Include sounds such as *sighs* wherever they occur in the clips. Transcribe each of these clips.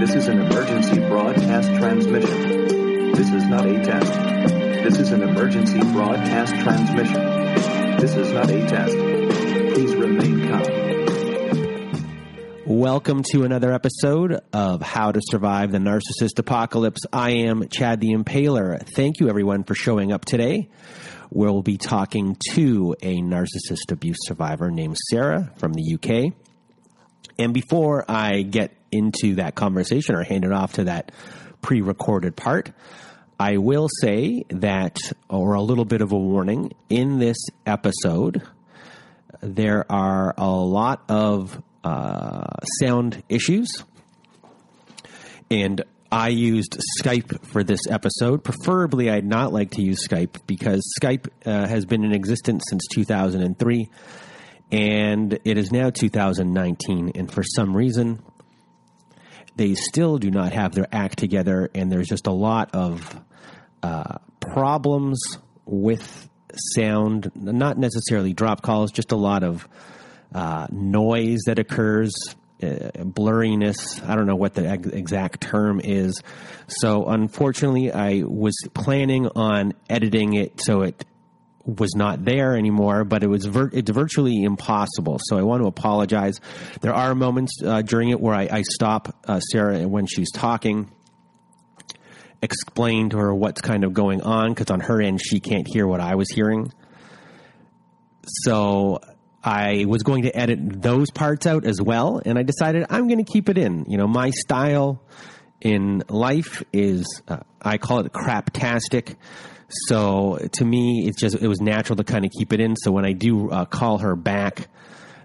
This is an emergency broadcast transmission. This is not a test. This is an emergency broadcast transmission. This is not a test. Please remain calm. Welcome to another episode of How to Survive the Narcissist Apocalypse. I am Chad the Impaler. Thank you everyone for showing up today. We'll be talking to a narcissist abuse survivor named Sara from the UK. And before I get into that conversation or hand it off to that pre recorded part, I will say that, or a little bit of a warning, in this episode, there are a lot of uh, sound issues. And I used Skype for this episode. Preferably, I'd not like to use Skype because Skype uh, has been in existence since 2003 and it is now 2019. And for some reason, they still do not have their act together, and there's just a lot of uh, problems with sound, not necessarily drop calls, just a lot of uh, noise that occurs, uh, blurriness. I don't know what the ex- exact term is. So, unfortunately, I was planning on editing it so it was not there anymore, but it was vir- it's virtually impossible. So I want to apologize. There are moments uh, during it where I, I stop uh, Sara when she's talking, explain to her what's kind of going on because on her end she can't hear what I was hearing. So I was going to edit those parts out as well, and I decided I'm going to keep it in. You know, my style in life is uh, I call it craptastic. So to me, it's just it was natural to kind of keep it in. So when I do uh, call her back,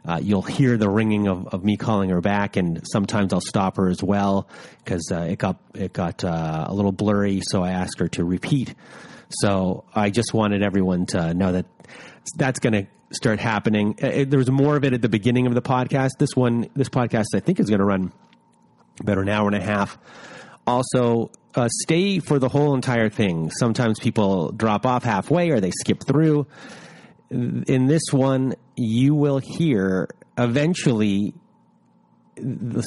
uh, you'll hear the ringing of, of me calling her back, and sometimes I'll stop her as well because uh, it got it got uh, a little blurry. So I asked her to repeat. So I just wanted everyone to know that that's going to start happening. Uh, It, there was more of it at the beginning of the podcast. This one, this podcast, I think is going to run about an hour and a half. Also, uh, stay for the whole entire thing. Sometimes people drop off halfway or they skip through. In this one, you will hear eventually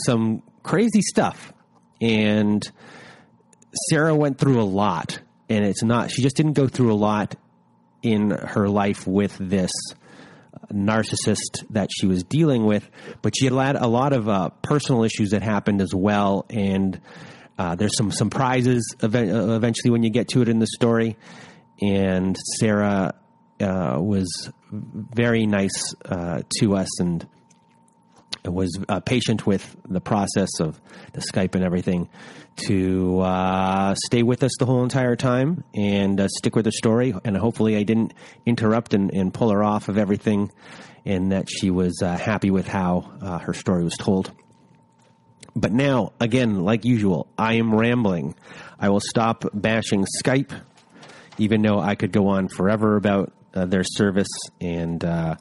some crazy stuff. And Sara went through a lot, and it's not, she just didn't go through a lot in her life with this narcissist that she was dealing with, but she had a lot of uh, personal issues that happened as well. And uh, there's some surprises ev- uh, eventually when you get to it in the story. And Sara uh, was very nice uh, to us and was uh, patient with the process of the Skype and everything to uh, stay with us the whole entire time and stick with the story. And hopefully, I didn't interrupt and, and pull her off of everything, and that she was happy with how her story was told. But now, again, like usual, I am rambling. I will stop bashing Skype, even though I could go on forever about uh, their service. And uh,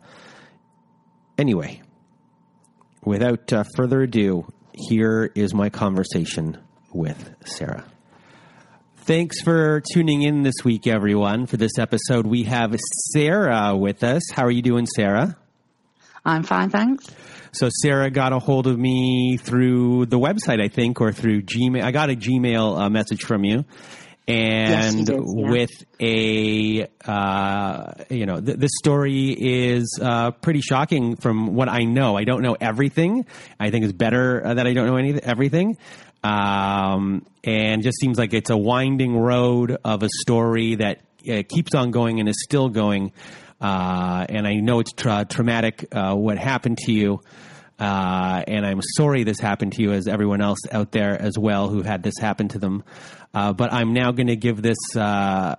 anyway, without uh, further ado, here is my conversation with Sara. Thanks for tuning in this week, everyone. For this episode, we have Sara with us. How are you doing, Sara? I'm fine, thanks. So Sara got a hold of me through the website, I think, or through Gmail. I got a Gmail uh, message from you, and Yes, did, yeah. with a uh, you know, th- this story is uh, pretty shocking from what I know. I don't know everything. I think it's better uh, that I don't know any everything. Um, and just seems like it's a winding road of a story that uh, keeps on going and is still going. Uh, and I know it's tra- traumatic uh, what happened to you. Uh, and I'm sorry this happened to you, as everyone else out there as well who had this happen to them. Uh, but I'm now going to give this uh,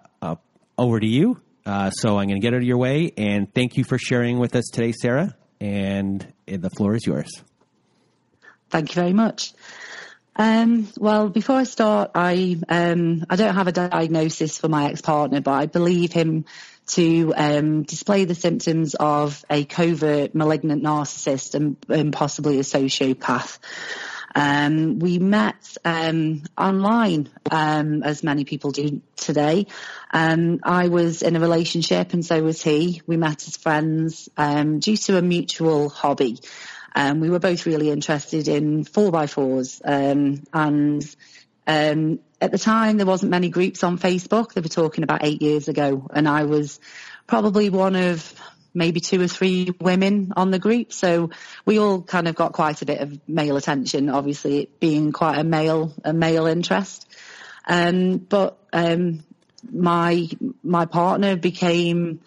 over to you. So I'm going to get out of your way. And thank you for sharing with us today, Sara. And the floor is yours. Thank you very much. Um, well, before I start, I um, I don't have a diagnosis for my ex-partner, but I believe him to um, display the symptoms of a covert malignant narcissist and, and possibly a sociopath. Um, we met um, online, um, as many people do today. Um, I was in a relationship, and so was he. We met as friends um, due to a mutual hobby. Um, we were both really interested in four by fours, and at the time there wasn't many groups on Facebook. They were talking about eight years ago, and I was probably one of maybe two or three women on the group. So we all kind of got quite a bit of male attention, obviously it being quite a male, a male interest. Um, but, um, my, my partner became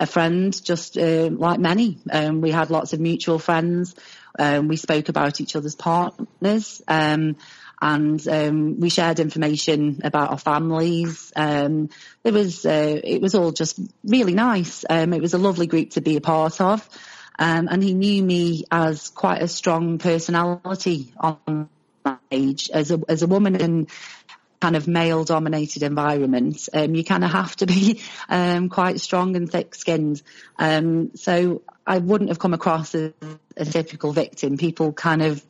a friend just, uh, like many. Um, we had lots of mutual friends. Um, we spoke about each other's partners. And um, we shared information about our families. Um, it was uh, it was all just really nice. Um, it was a lovely group to be a part of, um, and he knew me as quite a strong personality on that age as a as a woman in kind of male dominated environment. Um, you kind of have to be *laughs* um, quite strong and thick skinned. so I wouldn't have come across as a typical victim. People kind of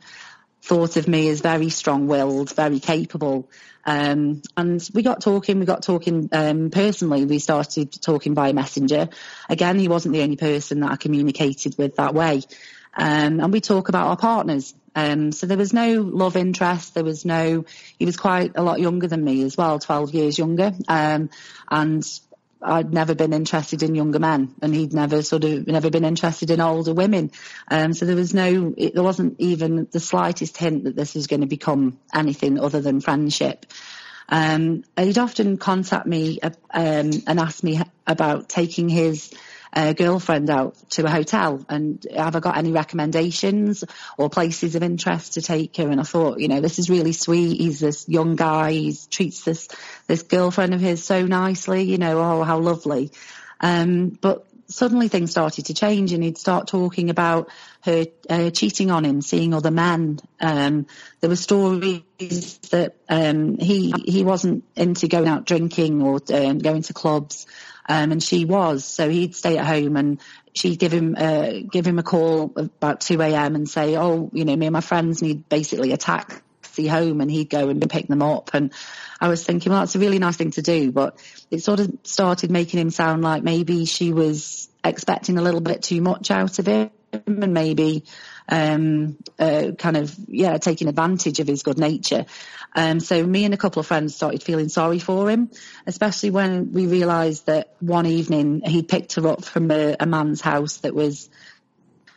thought of me as very strong-willed, very capable. Um, and we got talking, we got talking um, personally. We started talking by messenger. Again, he wasn't the only person that I communicated with that way. Um, and we talk about our partners. Um, so there was no love interest. There was no, he was quite a lot younger than me as well, 12 years younger. Um, and I'd never been interested in younger men, and he'd never sort of never been interested in older women. Um, so there was no, it, there wasn't even the slightest hint that this was going to become anything other than friendship. Um, he'd often contact me uh, um, and ask me about taking his a girlfriend out to a hotel and have I got any recommendations or places of interest to take her? And I thought, you know, this is really sweet. He's this young guy. He treats this, this girlfriend of his so nicely, you know, oh, how lovely. Um, but suddenly things started to change and he'd start talking about her uh, cheating on him, seeing other men. Um, there were stories that um, he he wasn't into going out drinking or um, going to clubs, um, and she was. So he'd stay at home and she'd give him uh, give him a call about two a.m. and say, "Oh, you know, me and my friends need basically a taxi home," and he'd go and pick them up. And I was thinking, well, that's a really nice thing to do, but it sort of started making him sound like maybe she was expecting a little bit too much out of him, and maybe um, uh, kind of yeah taking advantage of his good nature. Um, so me and a couple of friends started feeling sorry for him, especially when we realised that one evening he picked her up from a, a man's house that was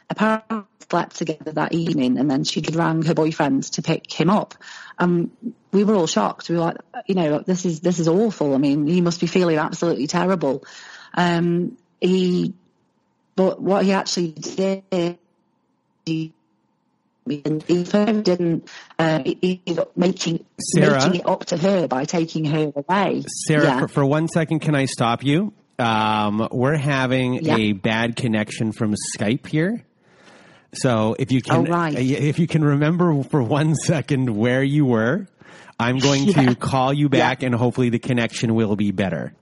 apparently slept together that evening, and then she'd rang her boyfriend to pick him up. Um, we were all shocked. We were like, you know, this is this is awful. I mean, he must be feeling absolutely terrible. Um, he, but what he actually did, he and he didn't uh, he, making Sara? making it up to her by taking her away. Sara, Yeah. for, for one second, can I stop you? Um, we're having Yeah. a bad connection from Skype here. So if you can, Oh, right. uh, if you can remember for one second where you were, I'm going Yeah. to call you back, and hopefully the connection will be better.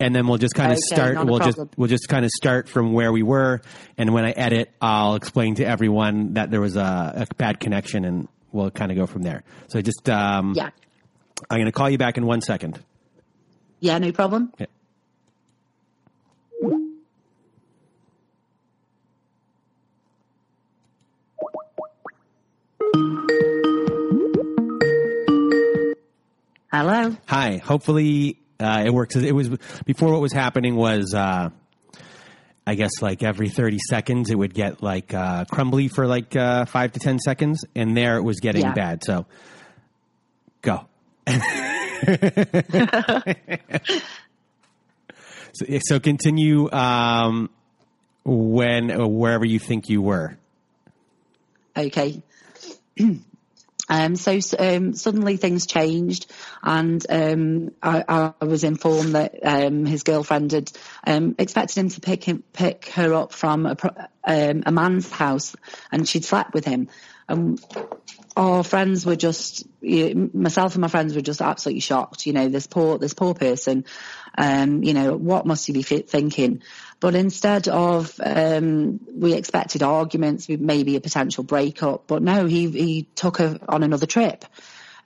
And then we'll just kind of Okay, start. We'll just we'll just kind of start from where we were, and when I edit, I'll explain to everyone that there was a, a bad connection, and we'll kind of go from there. So just um, yeah, I'm going to call you back in one second. yeah, no problem. Yeah. Hello. Hi. Hopefully uh, it works. It was before. What was happening was, uh, I guess, like every thirty seconds, it would get like uh, crumbly for like uh, five to ten seconds, and there it was getting Yeah. bad. So, go. *laughs* so, so continue um, when wherever you think you were. Okay. Um, so um, suddenly things changed, and um, I, I was informed that um, his girlfriend had um, expected him to pick him, pick her up from a, um, a man's house, and she'd slept with him. Um, our friends were just, you myself and my friends were just absolutely shocked. You know, this poor this poor person. You know, what must he be thinking? But instead of, um, we expected arguments, maybe a potential breakup, but no, he, he took her on another trip.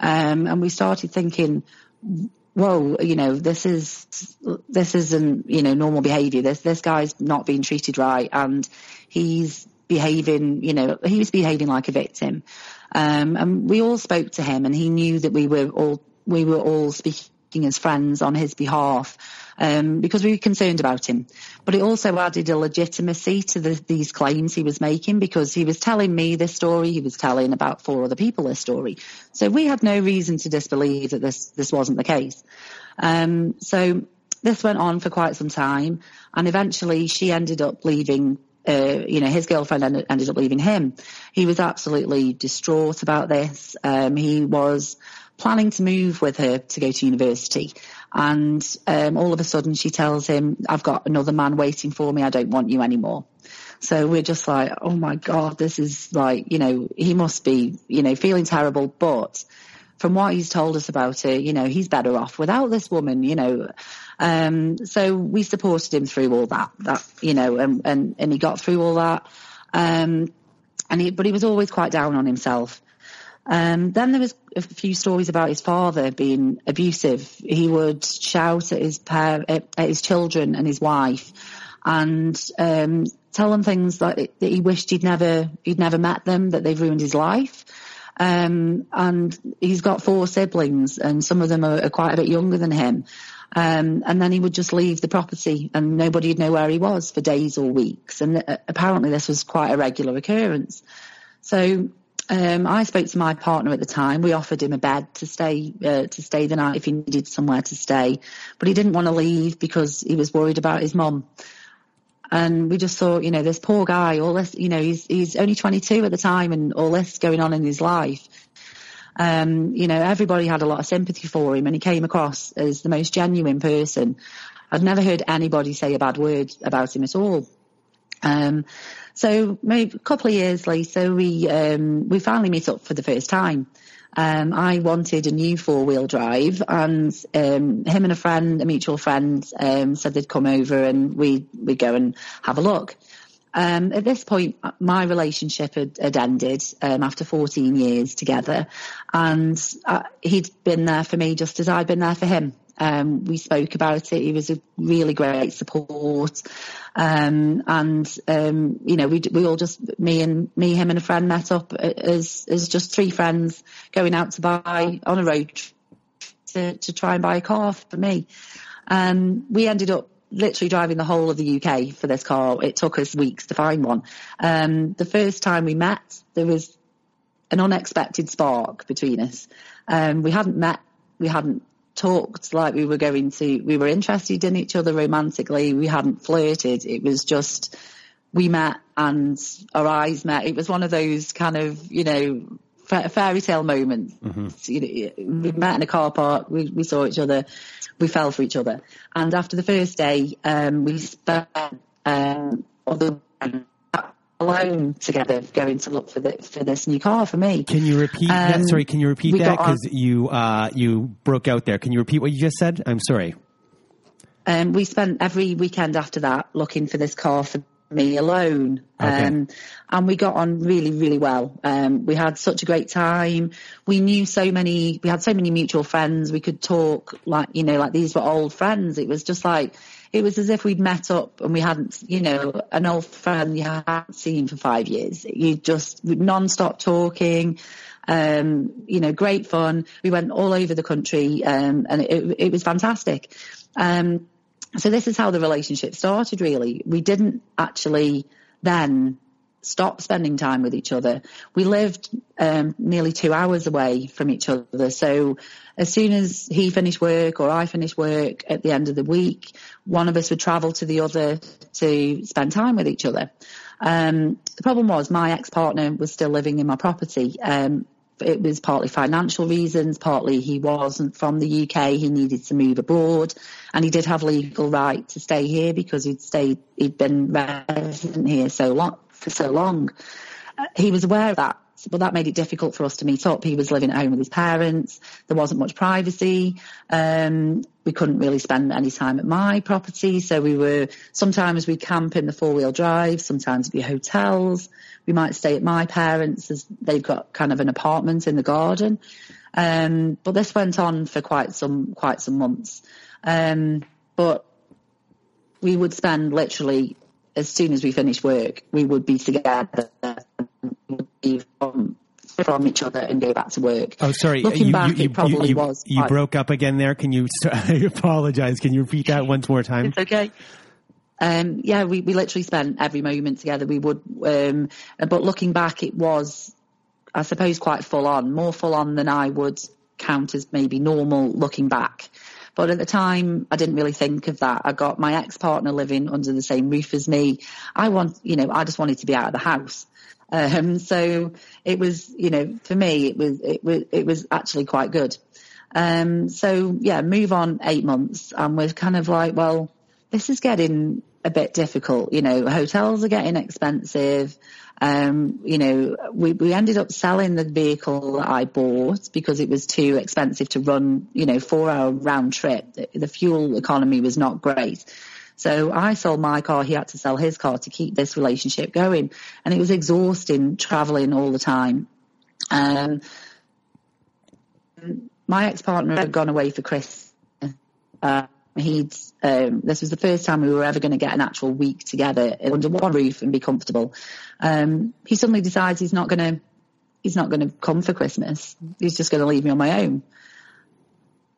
Um, and we started thinking, whoa, you know, this is, this isn't, you know, normal behavior. This, this guy's not being treated right. And he's, behaving, you know, he was behaving like a victim. Um, and we all spoke to him and he knew that we were all, we were all speaking as friends on his behalf. Um, because we were concerned about him. But it also added a legitimacy to the, these claims he was making because he was telling me this story, he was telling about four other people this story. So we had no reason to disbelieve that this, this wasn't the case. Um, so this went on for quite some time and eventually she ended up leaving uh, you know, his girlfriend ended, ended, up leaving him. He was absolutely distraught about this. Um, he was planning to move with her to go to university. And um, all of a sudden she tells him, I've got another man waiting for me. I don't want you anymore. So we're just like, oh my God, this is like, you know, he must be, you know, feeling terrible. But from what he's told us about it, you know, he's better off without this woman, you know. Um, so we supported him through all that, that, you know, and, and, and he got through all that. Um, and he, but he was always quite down on himself. Um, then there was a few stories about his father being abusive. He would shout at his par- at his children and his wife, and um, tell them things that he wished he'd never he'd never met them, that they've ruined his life. Um, and he's got four siblings, and some of them are, are quite a bit younger than him. Um, and then he would just leave the property and nobody'd know where he was for days or weeks. And uh, apparently this was quite a regular occurrence. So um, I spoke to my partner at the time. We offered him a bed to stay uh, to stay the night if he needed somewhere to stay, but he didn't want to leave because he was worried about his mum. And we just thought, you know, this poor guy, all this, you know, he's he's only 22 at the time, and all this going on in his life. Um, you know, everybody had a lot of sympathy for him, and he came across as the most genuine person. I've never heard anybody say a bad word about him at all. Um, so maybe a couple of years later, we um, we finally meet up for the first time. Um, I wanted a new four wheel drive, and um, him and a friend, a mutual friend, um, said they'd come over and we we'd go and have a look. Um, at this point, my relationship had, had ended um, after 14 years together, and uh, he'd been there for me just as I'd been there for him. Um, we spoke about it. He was a really great support. Um, and, um, you know, we, we all just, me and me, him and a friend met up as, as just three friends going out to buy on a road to, to try and buy a car for me. Um, we ended up literally driving the whole of the UK for this car. It took us weeks to find one. Um, the first time we met, there was an unexpected spark between us. Um, we hadn't met, we hadn't talked like we were going to, we were interested in each other romantically. We hadn't flirted. It was just, we met and our eyes met. It was one of those kind of, you know, fairy tale moments. Mm-hmm. You know, we met in a car park. We, we saw each other. We fell for each other. And after the first day, um, we spent, um, other alone together going to look for the, for this new car for me. Can you repeat um, that? Sorry, can you repeat that? Because you, uh, you broke out there. Can you repeat what you just said? I'm sorry. Um, we spent every weekend after that looking for this car for me alone. Okay. Um, and we got on really, really well. Um, we had such a great time. We knew so many, we had so many mutual friends. We could talk like, you know, like these were old friends. It was just like, it was as if we'd met up and we hadn't, you know, an old friend you hadn't seen for five years. You just non-stop talking, um, you know, great fun. We went all over the country, um, and it, it was fantastic. Um, so this is how the relationship started really. We didn't actually then stop spending time with each other. We lived um, nearly two hours away from each other. So as soon as he finished work or I finished work at the end of the week, one of us would travel to the other to spend time with each other. Um, the problem was my ex-partner was still living in my property. Um, it was partly financial reasons, partly he wasn't from the UK. He needed to move abroad and he did have legal right to stay here because he'd stayed, he'd been resident here so long, for so long. Uh, he was aware of that, but that made it difficult for us to meet up. He was living at home with his parents. There wasn't much privacy. Um, we couldn't really spend any time at my property. So we were, sometimes we camp in the four wheel drive. Sometimes we hotels. We might stay at my parents as they've got kind of an apartment in the garden. Um, but this went on for quite some, quite some months. Um, but we would spend literally as soon as we finished work, we would be together, from, from each other and go back to work. Oh, sorry. Looking you, back, you, it probably you, was. You quite- broke up again there. Can you? *laughs* I apologize. Can you repeat that once more time? It's okay. Um, yeah, we, we literally spent every moment together. We would, um, but looking back, it was, I suppose, quite full on, more full on than I would count as maybe normal looking back. But at the time, I didn't really think of that. I got my ex-partner living under the same roof as me. I want, you know, I just wanted to be out of the house. Um, so it was, you know, for me, it was, it was, it was actually quite good. Um, so yeah, move on eight months and we're kind of like, well, this is getting a bit difficult. You know, hotels are getting expensive. Um, you know, we, we ended up selling the vehicle that I bought because it was too expensive to run, you know, four hour round trip. The, the fuel economy was not great. So I sold my car. He had to sell his car to keep this relationship going. And it was exhausting traveling all the time. Um, my ex-partner had gone away for Christmas. Uh, he'd, um, this was the first time we were ever going to get an actual week together under one roof and be comfortable. Um, he suddenly decides he's not going to, he's not going to come for Christmas. He's just going to leave me on my own.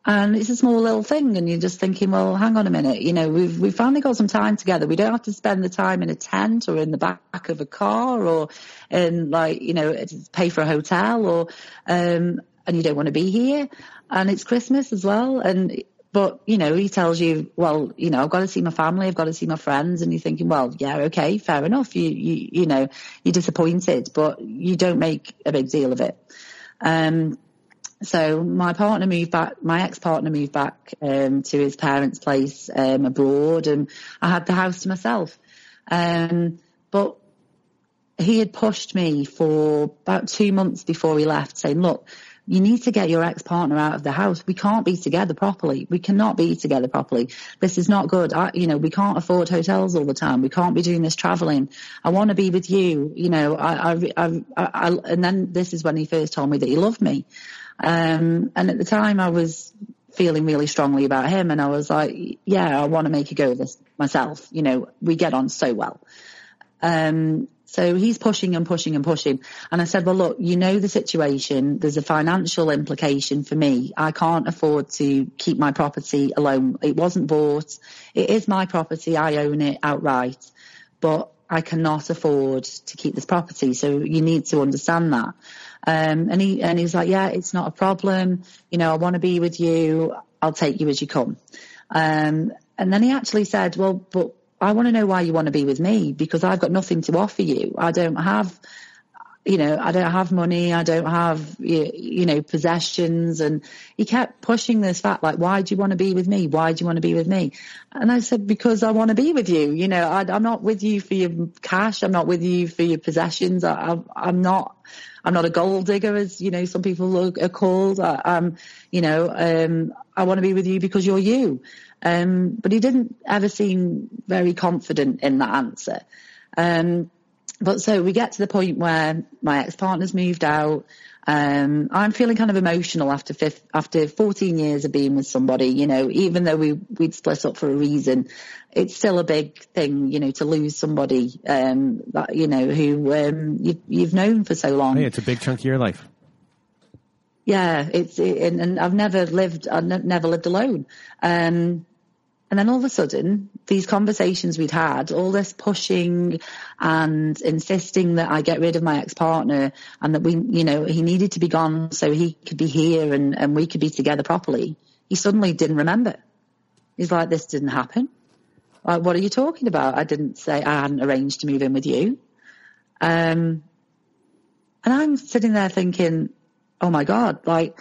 And it's a small little thing, and you're just thinking, well, hang on a minute, you know, we've we've finally got some time together. We don't have to spend the time in a tent or in the back of a car or in like, you know, pay for a hotel or, um, and you don't want to be here. And it's Christmas as well, and but you know, he tells you, well, you know, I've got to see my family, I've got to see my friends, and you're thinking, well, yeah, okay, fair enough. You you you know, you're disappointed, but you don't make a big deal of it. Um, so my partner moved back, my ex-partner moved back um, to his parents' place um, abroad, and I had the house to myself. Um, but he had pushed me for about two months before he left, saying, "Look, you need to get your ex-partner out of the house. We can't be together properly. We cannot be together properly. This is not good. I, you know, we can't afford hotels all the time. We can't be doing this traveling. I want to be with you. You know, I, I, I, I, and then this is when he first told me that he loved me. Um, and at the time I was feeling really strongly about him and I was like, yeah, I want to make a go of this myself. You know, we get on so well. Um, so he's pushing and pushing and pushing. And I said, well, look, you know the situation. There's a financial implication for me. I can't afford to keep my property alone. It wasn't bought. It is my property. I own it outright, but I cannot afford to keep this property. So you need to understand that. Um, and he, and he's like, yeah, it's not a problem. You know, I want to be with you. I'll take you as you come. Um, and then he actually said, well, but I want to know why you want to be with me because I've got nothing to offer you. I don't have, you know, I don't have money. I don't have, you, know, possessions. And he kept pushing this fact, like, why do you want to be with me? Why do you want to be with me? And I said, because I want to be with you. You know, I, I'm not with you for your cash. I'm not with you for your possessions. I, I, I'm not, I'm not a gold digger, as you know, some people are, called. I, I'm, you know, um, I want to be with you because you're you. Um, but he didn't ever seem very confident in that answer. Um, but so we get to the point where my ex-partner's moved out. Um, I'm feeling kind of emotional after fifth, after 14 years of being with somebody, you know, even though we, we'd split up for a reason, it's still a big thing, you know, to lose somebody, um, that, you know, who, um, you, you've known for so long. Hey, it's a big chunk of your life. Yeah, it's, it, and, and I've never lived, I've ne- never lived alone. Um, and then all of a sudden, these conversations we'd had, all this pushing and insisting that I get rid of my ex-partner and that we, you know, he needed to be gone so he could be here and, and we could be together properly. He suddenly didn't remember. He's like, this didn't happen. Like, what are you talking about? I didn't say I hadn't arranged to move in with you. Um, and I'm sitting there thinking, oh my God, like,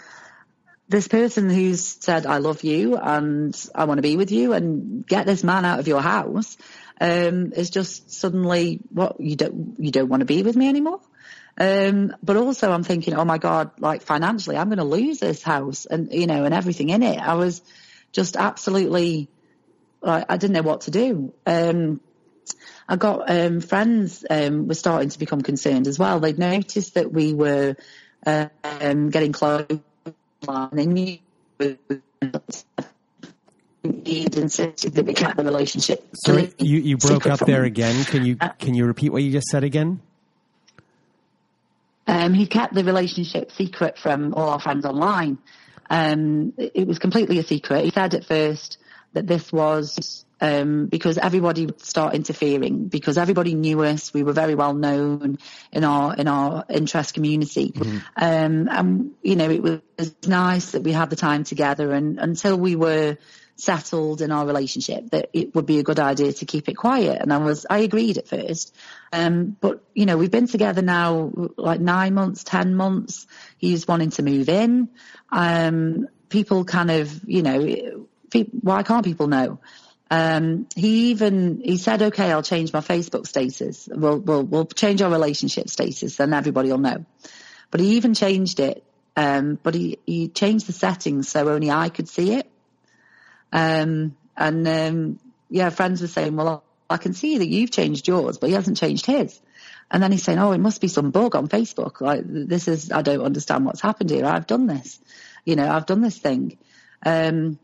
this person who's said, I love you and I want to be with you and get this man out of your house, um, is just suddenly, what, you don't, you don't want to be with me anymore? Um, but also I'm thinking, oh my God, like financially, I'm going to lose this house and, you know, and everything in it. I was just absolutely, like, I didn't know what to do. Um, I got, um, friends, um, were starting to become concerned as well. They'd noticed that we were, um, getting close and they knew he'd insisted that we kept the relationship. Sorry, you, you broke up there again. Can you uh, can you repeat what you just said again? Um, he kept the relationship secret from all our friends online. Um, it was completely a secret. He said at first that this was um, because everybody would start interfering because everybody knew us. We were very well known in our in our interest community, mm-hmm. um, and you know it was nice that we had the time together. And until we were settled in our relationship, that it would be a good idea to keep it quiet. And I was I agreed at first, um, but you know we've been together now like nine months, ten months. He's wanting to move in. Um, people kind of you know why can't people know? Um, he even he said, "Okay, I'll change my Facebook status. We'll we'll we'll change our relationship status, then everybody will know." But he even changed it. Um, but he he changed the settings so only I could see it. Um, and um, yeah, friends were saying, "Well, I can see that you've changed yours, but he hasn't changed his." And then he's saying, "Oh, it must be some bug on Facebook. Like this is I don't understand what's happened here. I've done this, you know, I've done this thing." Um,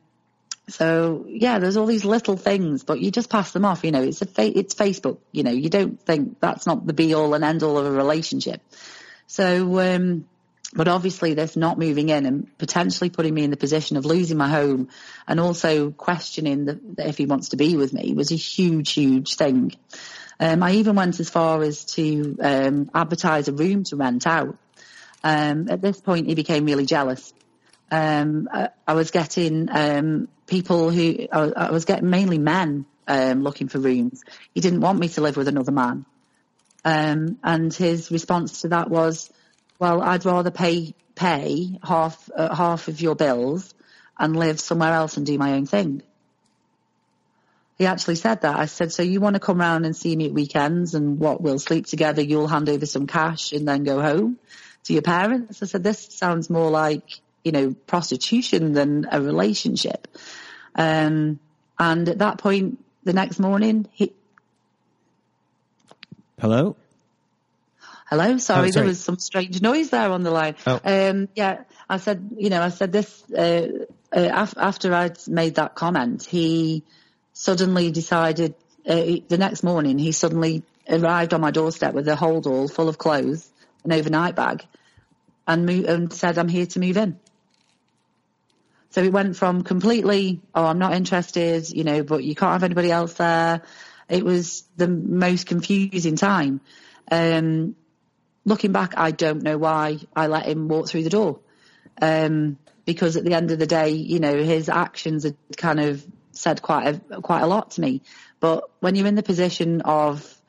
so yeah, there's all these little things, but you just pass them off. You know, it's a fa- it's Facebook. You know, you don't think that's not the be all and end all of a relationship. So, um, but obviously, this not moving in and potentially putting me in the position of losing my home, and also questioning the, if he wants to be with me was a huge, huge thing. Um, I even went as far as to um, advertise a room to rent out. Um, at this point, he became really jealous um, I, I, was getting um, people who I, was getting mainly men um, looking for rooms. He didn't want me to live with another man, um, and his response to that was, "Well, I'd rather pay pay half uh, half of your bills and live somewhere else and do my own thing." He actually said that. I said, "So you want to come round and see me at weekends, and what? We'll sleep together. You'll hand over some cash and then go home to your parents." I said, "This sounds more like." You know, prostitution than a relationship. Um, and at that point, the next morning, he. Hello? Hello, sorry, oh, sorry, there was some strange noise there on the line. Oh. Um, yeah, I said, you know, I said this uh, uh, after I'd made that comment. He suddenly decided uh, the next morning. He suddenly arrived on my doorstep with a hold all full of clothes, an overnight bag, and, mo- and said, "I'm here to move in." So it went from completely, oh, I'm not interested, you know, but you can't have anybody else there. It was the most confusing time. Um, looking back, I don't know why I let him walk through the door. Um, because at the end of the day, you know, his actions had kind of said quite a, quite a lot to me. But when you're in the position of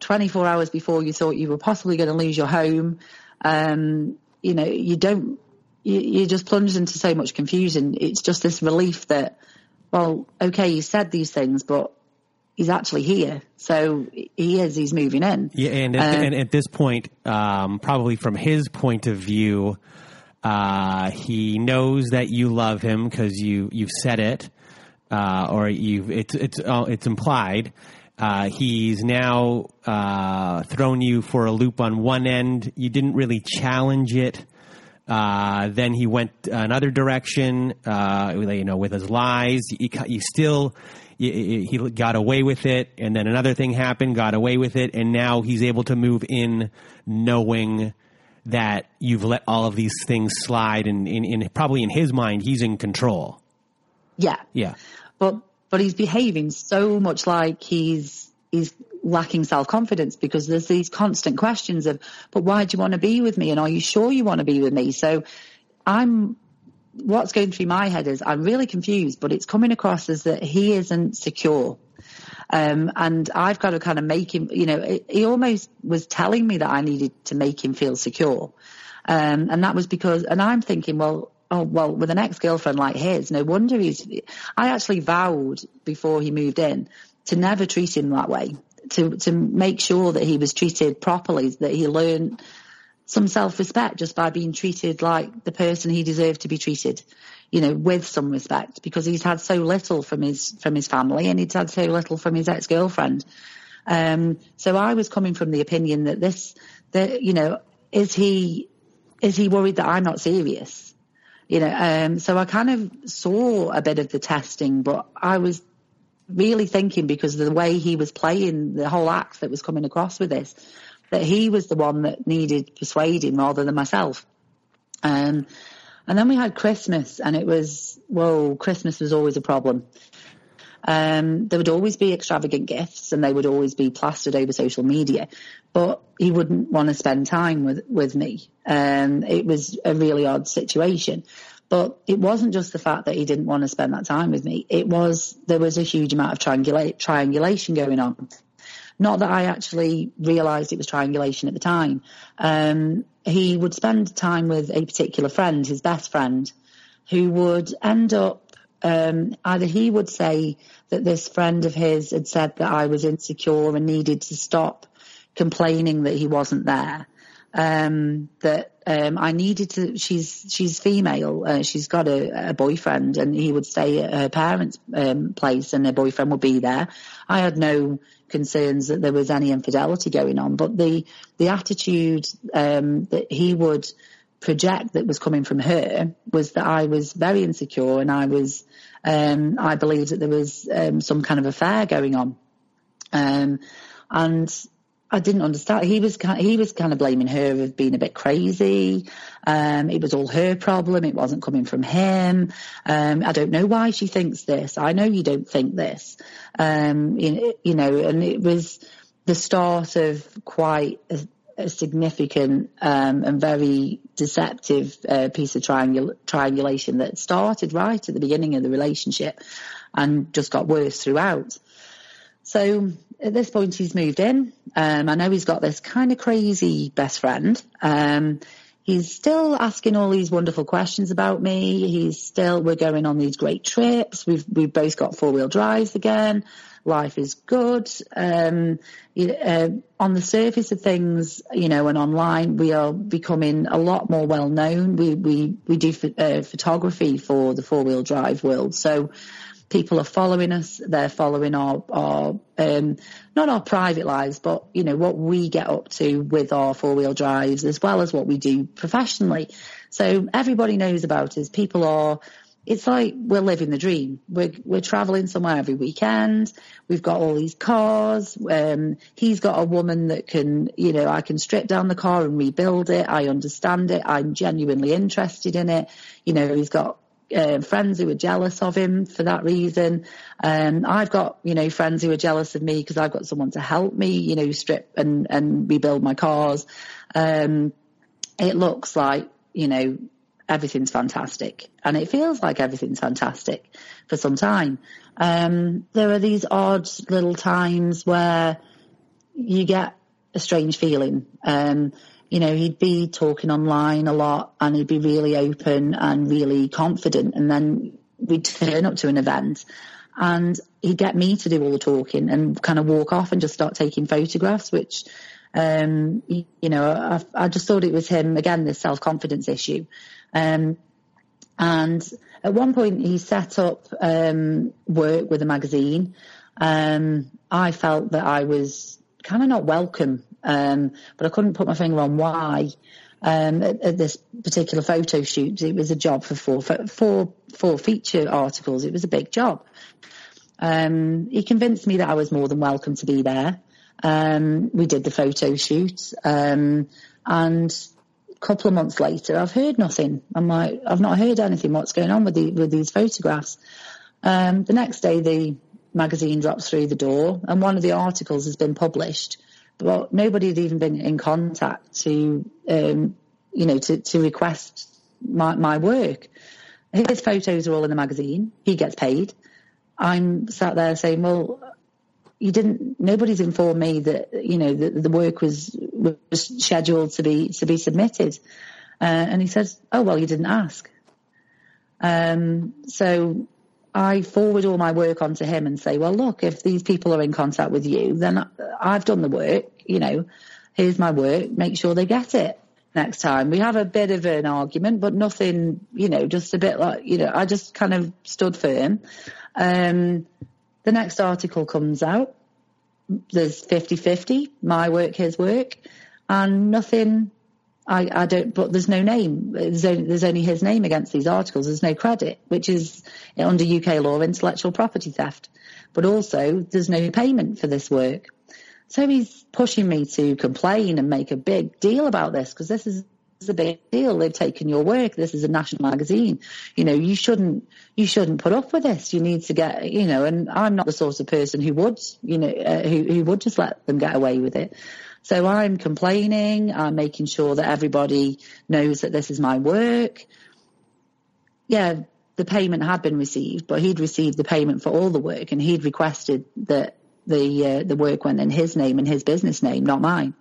24 hours before you thought you were possibly going to lose your home, um, you know, you don't you, you just plunged into so much confusion. It's just this relief that, well, okay, you said these things, but he's actually here. So he is, he's moving in. Yeah. And, at, and at this point, um, probably from his point of view, uh, he knows that you love him because you, you've said it, uh, or you've, it's, it's, uh, it's implied. Uh, he's now uh, thrown you for a loop on one end. You didn't really challenge it. Uh, then he went another direction, uh, you know, with his lies. He, he still, he, he, got away with it. And then another thing happened, got away with it. And now he's able to move in knowing that you've let all of these things slide. And in, in, probably in his mind, he's in control. Yeah. Yeah. But, but he's behaving so much like he's, he's lacking self confidence because there's these constant questions of, but why do you want to be with me? And are you sure you want to be with me? So I'm, what's going through my head is I'm really confused, but it's coming across as that he isn't secure. Um, and I've got to kind of make him, you know, he almost was telling me that I needed to make him feel secure. Um, and that was because, and I'm thinking, well, oh, well, with an ex-girlfriend like his, no wonder he's, I actually vowed before he moved in to never treat him that way to to make sure that he was treated properly, that he learned some self-respect just by being treated like the person he deserved to be treated, you know, with some respect because he's had so little from his from his family and he's had so little from his ex-girlfriend. Um, so I was coming from the opinion that this, that you know, is he is he worried that I'm not serious? You know, um, so I kind of saw a bit of the testing, but I was really thinking because the way he was playing the whole act that was coming across with this, that he was the one that needed persuading rather than myself. Um, and then we had Christmas and it was, whoa, Christmas was always a problem. Um, there would always be extravagant gifts and they would always be plastered over social media, but he wouldn't want to spend time with, with me. Um, it was a really odd situation. But it wasn't just the fact that he didn't want to spend that time with me. It was, there was a huge amount of triangula- triangulation going on. Not that I actually realised it was triangulation at the time. Um, he would spend time with a particular friend, his best friend, who would end up um, either he would say that this friend of his had said that I was insecure and needed to stop complaining that he wasn't there. Um, that um, I needed to. She's she's female. Uh, she's got a, a, boyfriend, and he would stay at her parents' um, place, and her boyfriend would be there. I had no concerns that there was any infidelity going on, but the the attitude um, that he would project that was coming from her was that I was very insecure, and I was um, I believed that there was um, some kind of affair going on, um, and I didn't understand. He was he was kind of blaming her of being a bit crazy. Um, it was all her problem. It wasn't coming from him. Um, I don't know why she thinks this. I know you don't think this. Um, you, you, know, and it was the start of quite a, a significant um, and very deceptive uh, piece of triangul- triangulation that started right at the beginning of the relationship and just got worse throughout. So at this point he's moved in. Um, I know he's got this kind of crazy best friend. Um, he's still asking all these wonderful questions about me. He's still, we're going on these great trips. We've, we've both got four wheel drives again. Life is good. Um, uh, on the surface of things, you know, and online, we are becoming a lot more well known. We, we, we do uh, photography for the four wheel drive world. So, people are following us. They're following our, our um, not our private lives, but you know what we get up to with our four wheel drives, as well as what we do professionally. So everybody knows about us. People are. It's like we're living the dream. We're we're traveling somewhere every weekend. We've got all these cars. Um, he's got a woman that can, you know, I can strip down the car and rebuild it. I understand it. I'm genuinely interested in it. You know, he's got uh, friends who were jealous of him for that reason. Um, I've got, you know, friends who are jealous of me because I've got someone to help me, you know, strip and, and rebuild my cars. Um, it looks like, you know, everything's fantastic and it feels like everything's fantastic for some time. Um, there are these odd little times where you get a strange feeling. Um, you know, he'd be talking online a lot and he'd be really open and really confident. And then we'd turn up to an event and he'd get me to do all the talking and kind of walk off and just start taking photographs, which, um, you, know, I, I, just thought it was him, again, this self-confidence issue. Um, and at one point he set up, um, work with a magazine. Um, I felt that I was kind of not welcome um, but I couldn't put my finger on why. Um, at, at, this particular photo shoot, it was a job for four, four, four feature articles. It was a big job. Um, he convinced me that I was more than welcome to be there. Um, we did the photo shoot, um, and a couple of months later, I've heard nothing. I'm like, I've not heard anything. What's going on with the, with these photographs? Um, the next day, the magazine drops through the door, and one of the articles has been published but nobody had even been in contact to, um, you know, to, to request my, my work. His photos are all in the magazine. He gets paid. I'm sat there saying, well, you didn't, nobody's informed me that, you know, that the work was, was scheduled to be, to be submitted. Uh, and he says, oh, well, you didn't ask. Um, so I forward all my work onto him and say, well, look, if these people are in contact with you, then I've done the work, you know, here's my work, make sure they get it next time. We have a bit of an argument, but nothing, you know, just a bit like, you know, I just kind of stood firm. Um, the next article comes out. There's 50-50, my work, his work, and nothing I, I don't, but there's no name. There's only, there's only his name against these articles. There's no credit, which is under UK law intellectual property theft. But also, there's no payment for this work. So he's pushing me to complain and make a big deal about this because this is a big deal. They've taken your work. This is a national magazine. You know, you shouldn't, you shouldn't put up with this. You need to get, you know, and I'm not the sort of person who would, you know, uh, who, who would just let them get away with it. So I'm complaining. I'm making sure that everybody knows that this is my work. Yeah, the payment had been received, but he'd received the payment for all the work and he'd requested that the, uh, the work went in his name and his business name, not mine.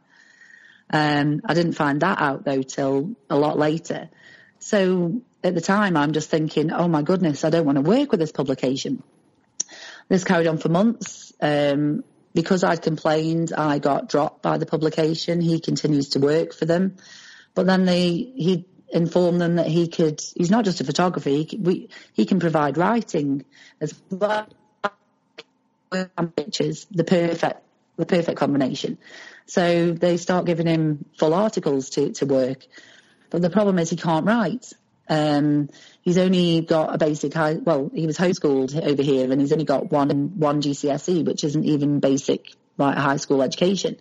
Um, I didn't find that out though till a lot later. So at the time, I'm just thinking, oh my goodness, I don't want to work with this publication. This carried on for months. Um, because I'd complained, I got dropped by the publication. He continues to work for them, but then they he informed them that he could. He's not just a photographer. He can, we, he can provide writing as well. Pictures, the perfect the perfect combination. So they start giving him full articles to, to work. But the problem is he can't write. Um, he's only got a basic high, well, he was homeschooled over here and he's only got one, one GCSE, which isn't even basic, like high school education.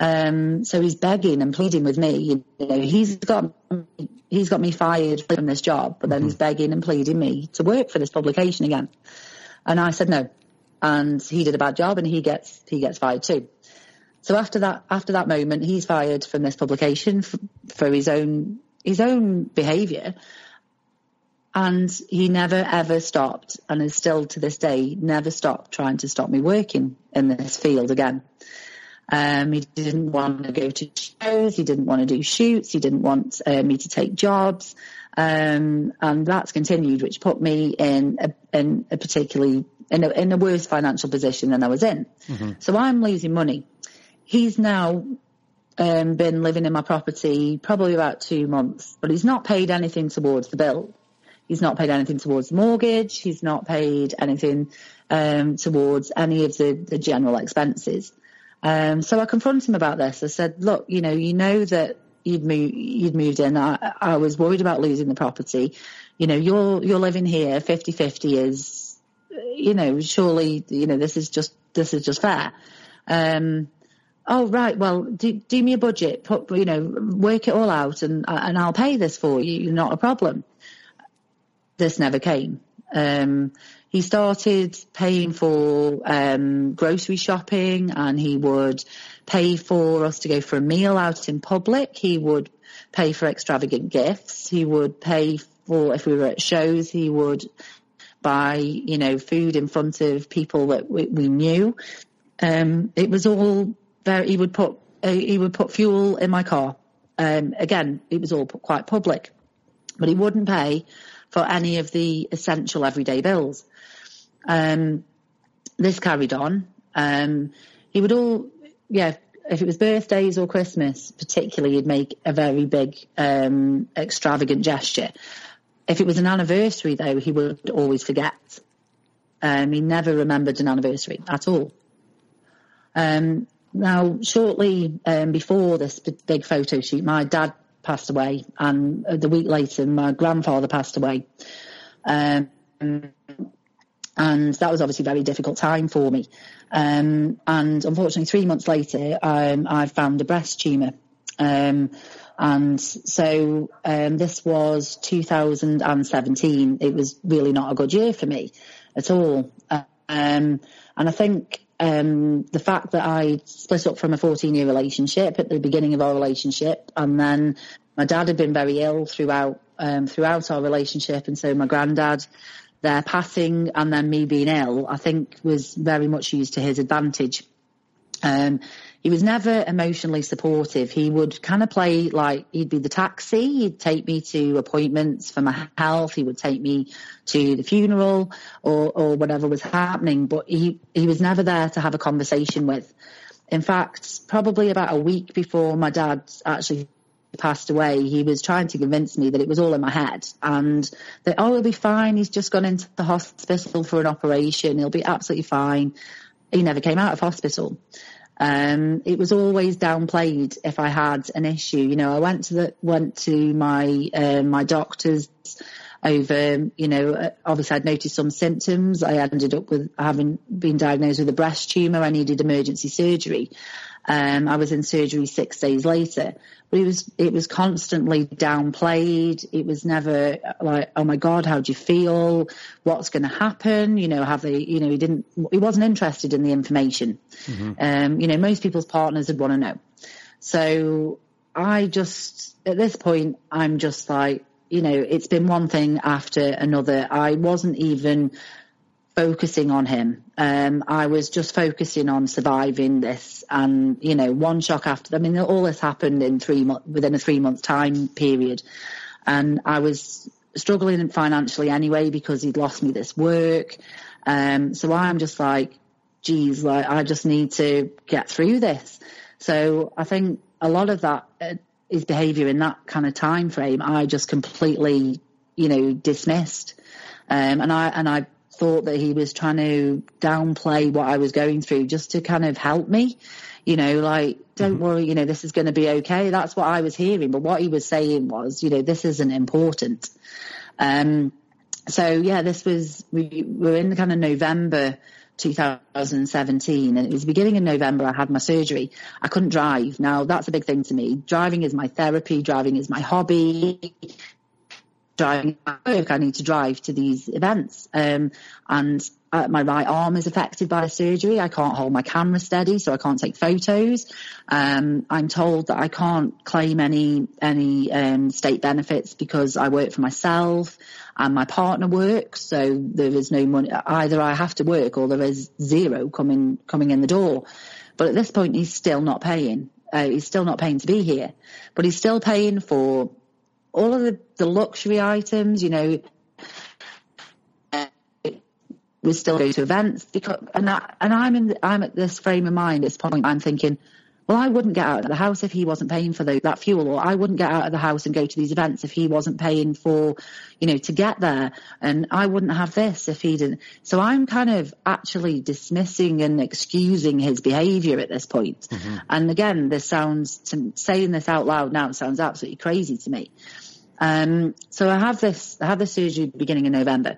Um, so he's begging and pleading with me. You know, he's got, he's got me fired from this job, but then mm-hmm. he's begging and pleading me to work for this publication again. And I said no. And he did a bad job and he gets, he gets fired too. So after that, after that moment, he's fired from this publication for, for his own his own behaviour, and he never ever stopped, and is still to this day never stopped trying to stop me working in this field again. Um, he didn't want to go to shows. He didn't want to do shoots. He didn't want uh, me to take jobs. Um, and that's continued, which put me in a, in a particularly in a, in a worse financial position than I was in. Mm-hmm. So I'm losing money he's now um, been living in my property probably about two months, but he's not paid anything towards the bill. He's not paid anything towards the mortgage. He's not paid anything um, towards any of the, the general expenses. Um, so I confronted him about this. I said, look, you know, you know that you'd, move, you'd moved in. I, I was worried about losing the property. You know, you're, you're living here 50-50 is, you know, surely, you know, this is just, this is just fair. Um, oh right, well do, do me a budget, put you know work it all out, and and I'll pay this for you. Not a problem. This never came. Um, he started paying for um, grocery shopping, and he would pay for us to go for a meal out in public. He would pay for extravagant gifts. He would pay for if we were at shows. He would buy you know food in front of people that we, we knew. Um, it was all very, he would put uh, he would put fuel in my car. Um, again, it was all quite public, but he wouldn't pay for any of the essential everyday bills. Um, this carried on. Um, he would all, yeah, if it was birthdays or Christmas, particularly, he'd make a very big, um, extravagant gesture. If it was an anniversary, though, he would always forget. Um, he never remembered an anniversary at all. Um, now, shortly um, before this big photo shoot, my dad passed away, and the week later, my grandfather passed away. Um, and that was obviously a very difficult time for me. Um, and unfortunately, three months later, um, I found a breast tumour. Um, and so um, this was 2017. It was really not a good year for me at all. Um, and I think um, the fact that I split up from a 14 year relationship at the beginning of our relationship, and then my dad had been very ill throughout um, throughout our relationship, and so my granddad, their passing, and then me being ill, I think was very much used to his advantage. Um, he was never emotionally supportive. He would kind of play like he'd be the taxi. He'd take me to appointments for my health. He would take me to the funeral or, or whatever was happening. But he, he was never there to have a conversation with. In fact, probably about a week before my dad actually passed away, he was trying to convince me that it was all in my head and that, oh, he'll be fine. He's just gone into the hospital for an operation. He'll be absolutely fine. He never came out of hospital. Um, it was always downplayed if I had an issue. You know, I went to the went to my uh, my doctors over. You know, uh, obviously I'd noticed some symptoms. I ended up with having been diagnosed with a breast tumor. I needed emergency surgery. Um, I was in surgery six days later, but it was it was constantly downplayed. It was never like, oh my god, how do you feel? What's going to happen? You know, have they? You know, he didn't. He wasn't interested in the information. Mm-hmm. Um, you know, most people's partners would want to know. So I just at this point, I'm just like, you know, it's been one thing after another. I wasn't even focusing on him. Um, I was just focusing on surviving this, and you know, one shock after. I mean, all this happened in three within a three month time period, and I was struggling financially anyway because he'd lost me this work. Um, so I'm just like, geez, like I just need to get through this. So I think a lot of that uh, his behaviour in that kind of time frame, I just completely, you know, dismissed. Um, and I and I thought that he was trying to downplay what I was going through just to kind of help me. You know, like, don't mm-hmm. worry, you know, this is going to be okay. That's what I was hearing. But what he was saying was, you know, this isn't important. Um, so yeah, this was, we were in kind of November 2017 and it was the beginning of November I had my surgery. I couldn't drive. Now that's a big thing to me. Driving is my therapy. Driving is my hobby driving work. I need to drive to these events. Um, and uh, my right arm is affected by surgery. I can't hold my camera steady, so I can't take photos. Um, I'm told that I can't claim any any um, state benefits because I work for myself and my partner works. So there is no money. Either I have to work or there is zero coming coming in the door. But at this point, he's still not paying. Uh, he's still not paying to be here, but he's still paying for all of the, the luxury items, you know, we still go to events because, and, I, and I'm in, the, I'm at this frame of mind at this point, I'm thinking, well, I wouldn't get out of the house if he wasn't paying for the, that fuel, or I wouldn't get out of the house and go to these events if he wasn't paying for, you know, to get there. And I wouldn't have this if he didn't. So I'm kind of actually dismissing and excusing his behaviour at this point. Mm-hmm. And again, this sounds, to, saying this out loud now, sounds absolutely crazy to me. Um, so I have this, I have the surgery beginning in November.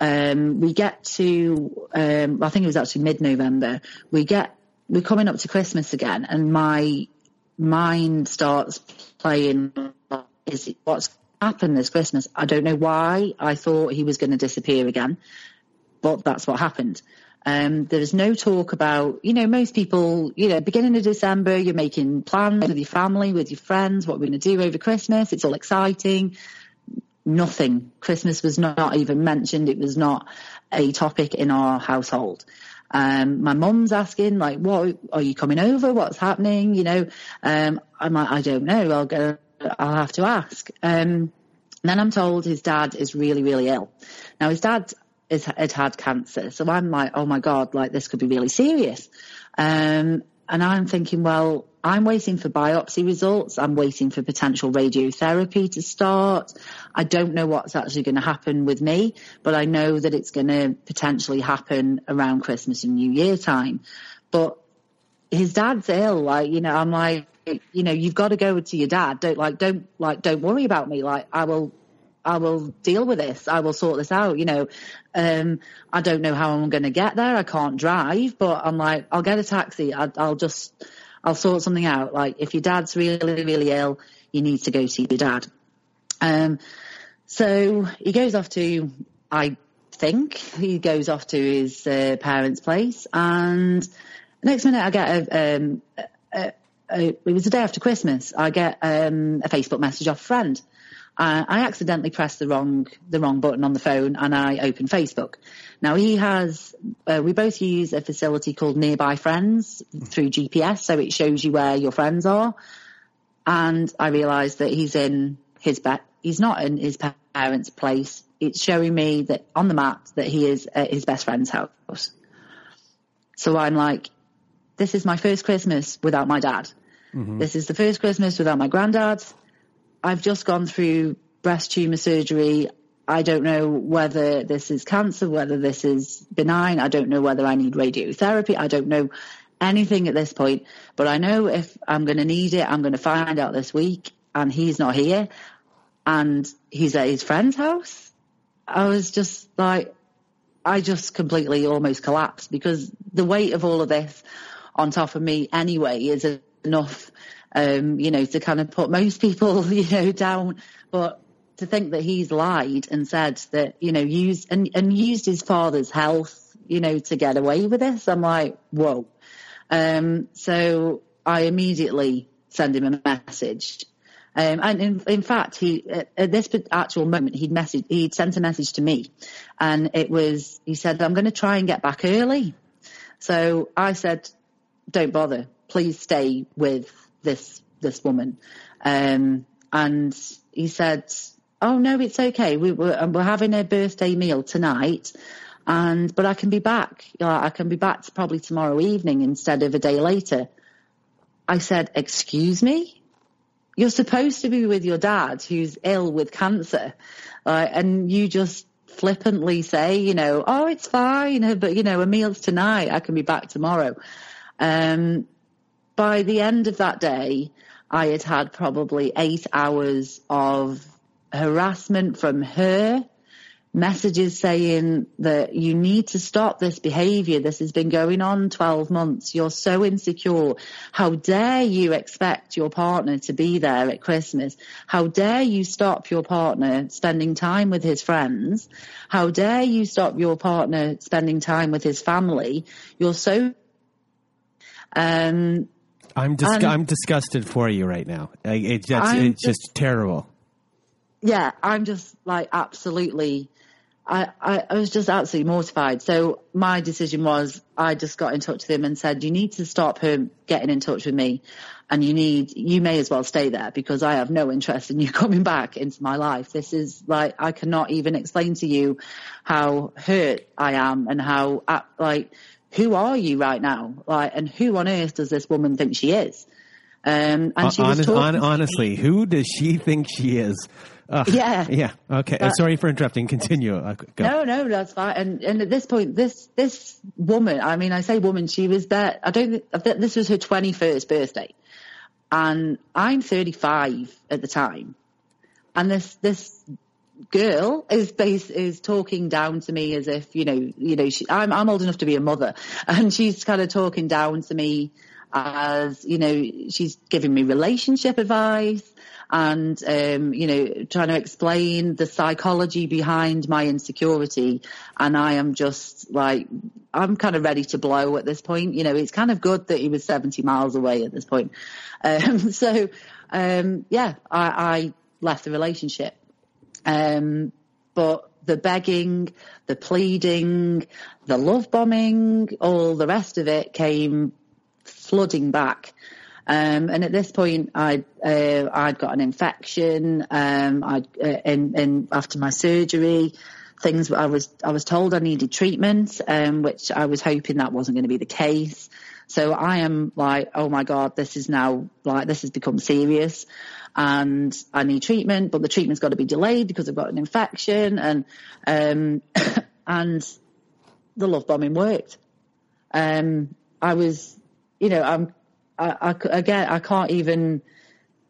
Um, we get to, um, I think it was actually mid-November. We get, we're coming up to Christmas again, and my mind starts playing. Is what's happened this Christmas? I don't know why. I thought he was going to disappear again, but that's what happened. Um, there's no talk about, you know, most people, you know, beginning of December, you're making plans with your family, with your friends, what we're going to do over Christmas. It's all exciting. Nothing. Christmas was not even mentioned. It was not a topic in our household. Um, my mum's asking, like, what, are you coming over? What's happening? You know, um, I'm like, I don't know. I'll go, I'll have to ask. Um, then I'm told his dad is really, really ill. Now his dad is, had had cancer. So I'm like, oh my God, like this could be really serious. Um, and I'm thinking, well, I'm waiting for biopsy results. I'm waiting for potential radiotherapy to start. I don't know what's actually going to happen with me, but I know that it's going to potentially happen around Christmas and New Year time. But his dad's ill. Like, you know, I'm like, you know, you've got to go to your dad. Don't like, don't like, don't worry about me. Like, I will I will deal with this. I will sort this out. You know, um, I don't know how I'm going to get there. I can't drive, but I'm like, I'll get a taxi. I, will just, I'll sort something out. Like if your dad's really, really ill, you need to go see your dad. Um, so he goes off to, I think he goes off to his uh, parents' place, and next minute I get a, um, a, a, it was the day after Christmas. I get um, a Facebook message off a friend I accidentally pressed the wrong the wrong button on the phone and I opened Facebook. Now he has uh, we both use a facility called Nearby Friends through GPS, so it shows you where your friends are. And I realised that he's in his bed. He's not in his parents' place. It's showing me that on the map that he is at his best friend's house. So I'm like, this is my first Christmas without my dad. Mm-hmm. This is the first Christmas without my granddad. I've just gone through breast tumor surgery. I don't know whether this is cancer, whether this is benign. I don't know whether I need radiotherapy. I don't know anything at this point. But I know if I'm going to need it, I'm going to find out this week and he's not here and he's at his friend's house. I was just like, I just completely almost collapsed because the weight of all of this on top of me anyway is enough, um, you know, to kind of put most people, *laughs* you know, down. But to think that he's lied and said that, you know, used and, and used his father's health, you know, to get away with this, I'm like, whoa. Um, so I immediately send him a message. Um, and in, in fact, he at, this actual moment he'd messaged, he'd sent a message to me, and it was he said, "I'm going to try and get back early." So I said, "Don't bother. Please stay with this this woman." Um, and he said, "Oh no, it's okay. We, we're, we're having a birthday meal tonight." and but I can be back. I can be back probably tomorrow evening instead of a day later. I said, "Excuse me, you're supposed to be with your dad who's ill with cancer, uh, and you just flippantly say, you know, oh, it's fine, but you know, a meal's tonight. I can be back tomorrow." Um, by the end of that day, I had had probably eight hours of harassment from her messages saying that you need to stop this behavior. This has been going on 12 months. You're so insecure. How dare you expect your partner to be there at Christmas? How dare you stop your partner spending time with his friends? How dare you stop your partner spending time with his family? You're so, um, I'm dis- um, I'm disgusted for you right now. It, just, it's just, just terrible. Yeah, I'm just like absolutely I, I, I, was just absolutely mortified. So my decision was I just got in touch with him and said, you need to stop him getting in touch with me and you need, you may as well stay there because I have no interest in you *laughs* coming back into my life. This is like, I cannot even explain to you how hurt I am and how, like, who are you right now? Like, and who on earth does this woman think she is? Um, and she Honest, was honestly, who does she think she is? Uh, yeah. Yeah. Okay. Uh, Sorry for interrupting. Continue. Uh, no, no, that's fine. And and at this point, this this woman, I mean, I say woman, she was there. I don't think this was her twenty first birthday, and I'm thirty five at the time, and this this girl is base, is talking down to me as if you know you know she, I'm I'm old enough to be a mother, *laughs* and she's kind of talking down to me as you know she's giving me relationship advice and um, you know trying to explain the psychology behind my insecurity. And i am just like i'm kind of ready to blow at this point. You know it's kind of good that he was 70 miles away at this point. Um, *laughs* so um, yeah I, I, left the relationship um, but the begging the pleading the love bombing all the rest of it came flooding back um, and at this point, I'd, uh, I'd got an infection, um, I'd, uh, and, and after my surgery, things I was, I was told I needed treatment, um, which I was hoping that wasn't going to be the case. So I am like, oh my God, this is now like, this has become serious and I need treatment, but the treatment's got to be delayed because I've got an infection and, um, *coughs* and the love bombing worked. Um, I was, you know, I'm I, I, again, I can't even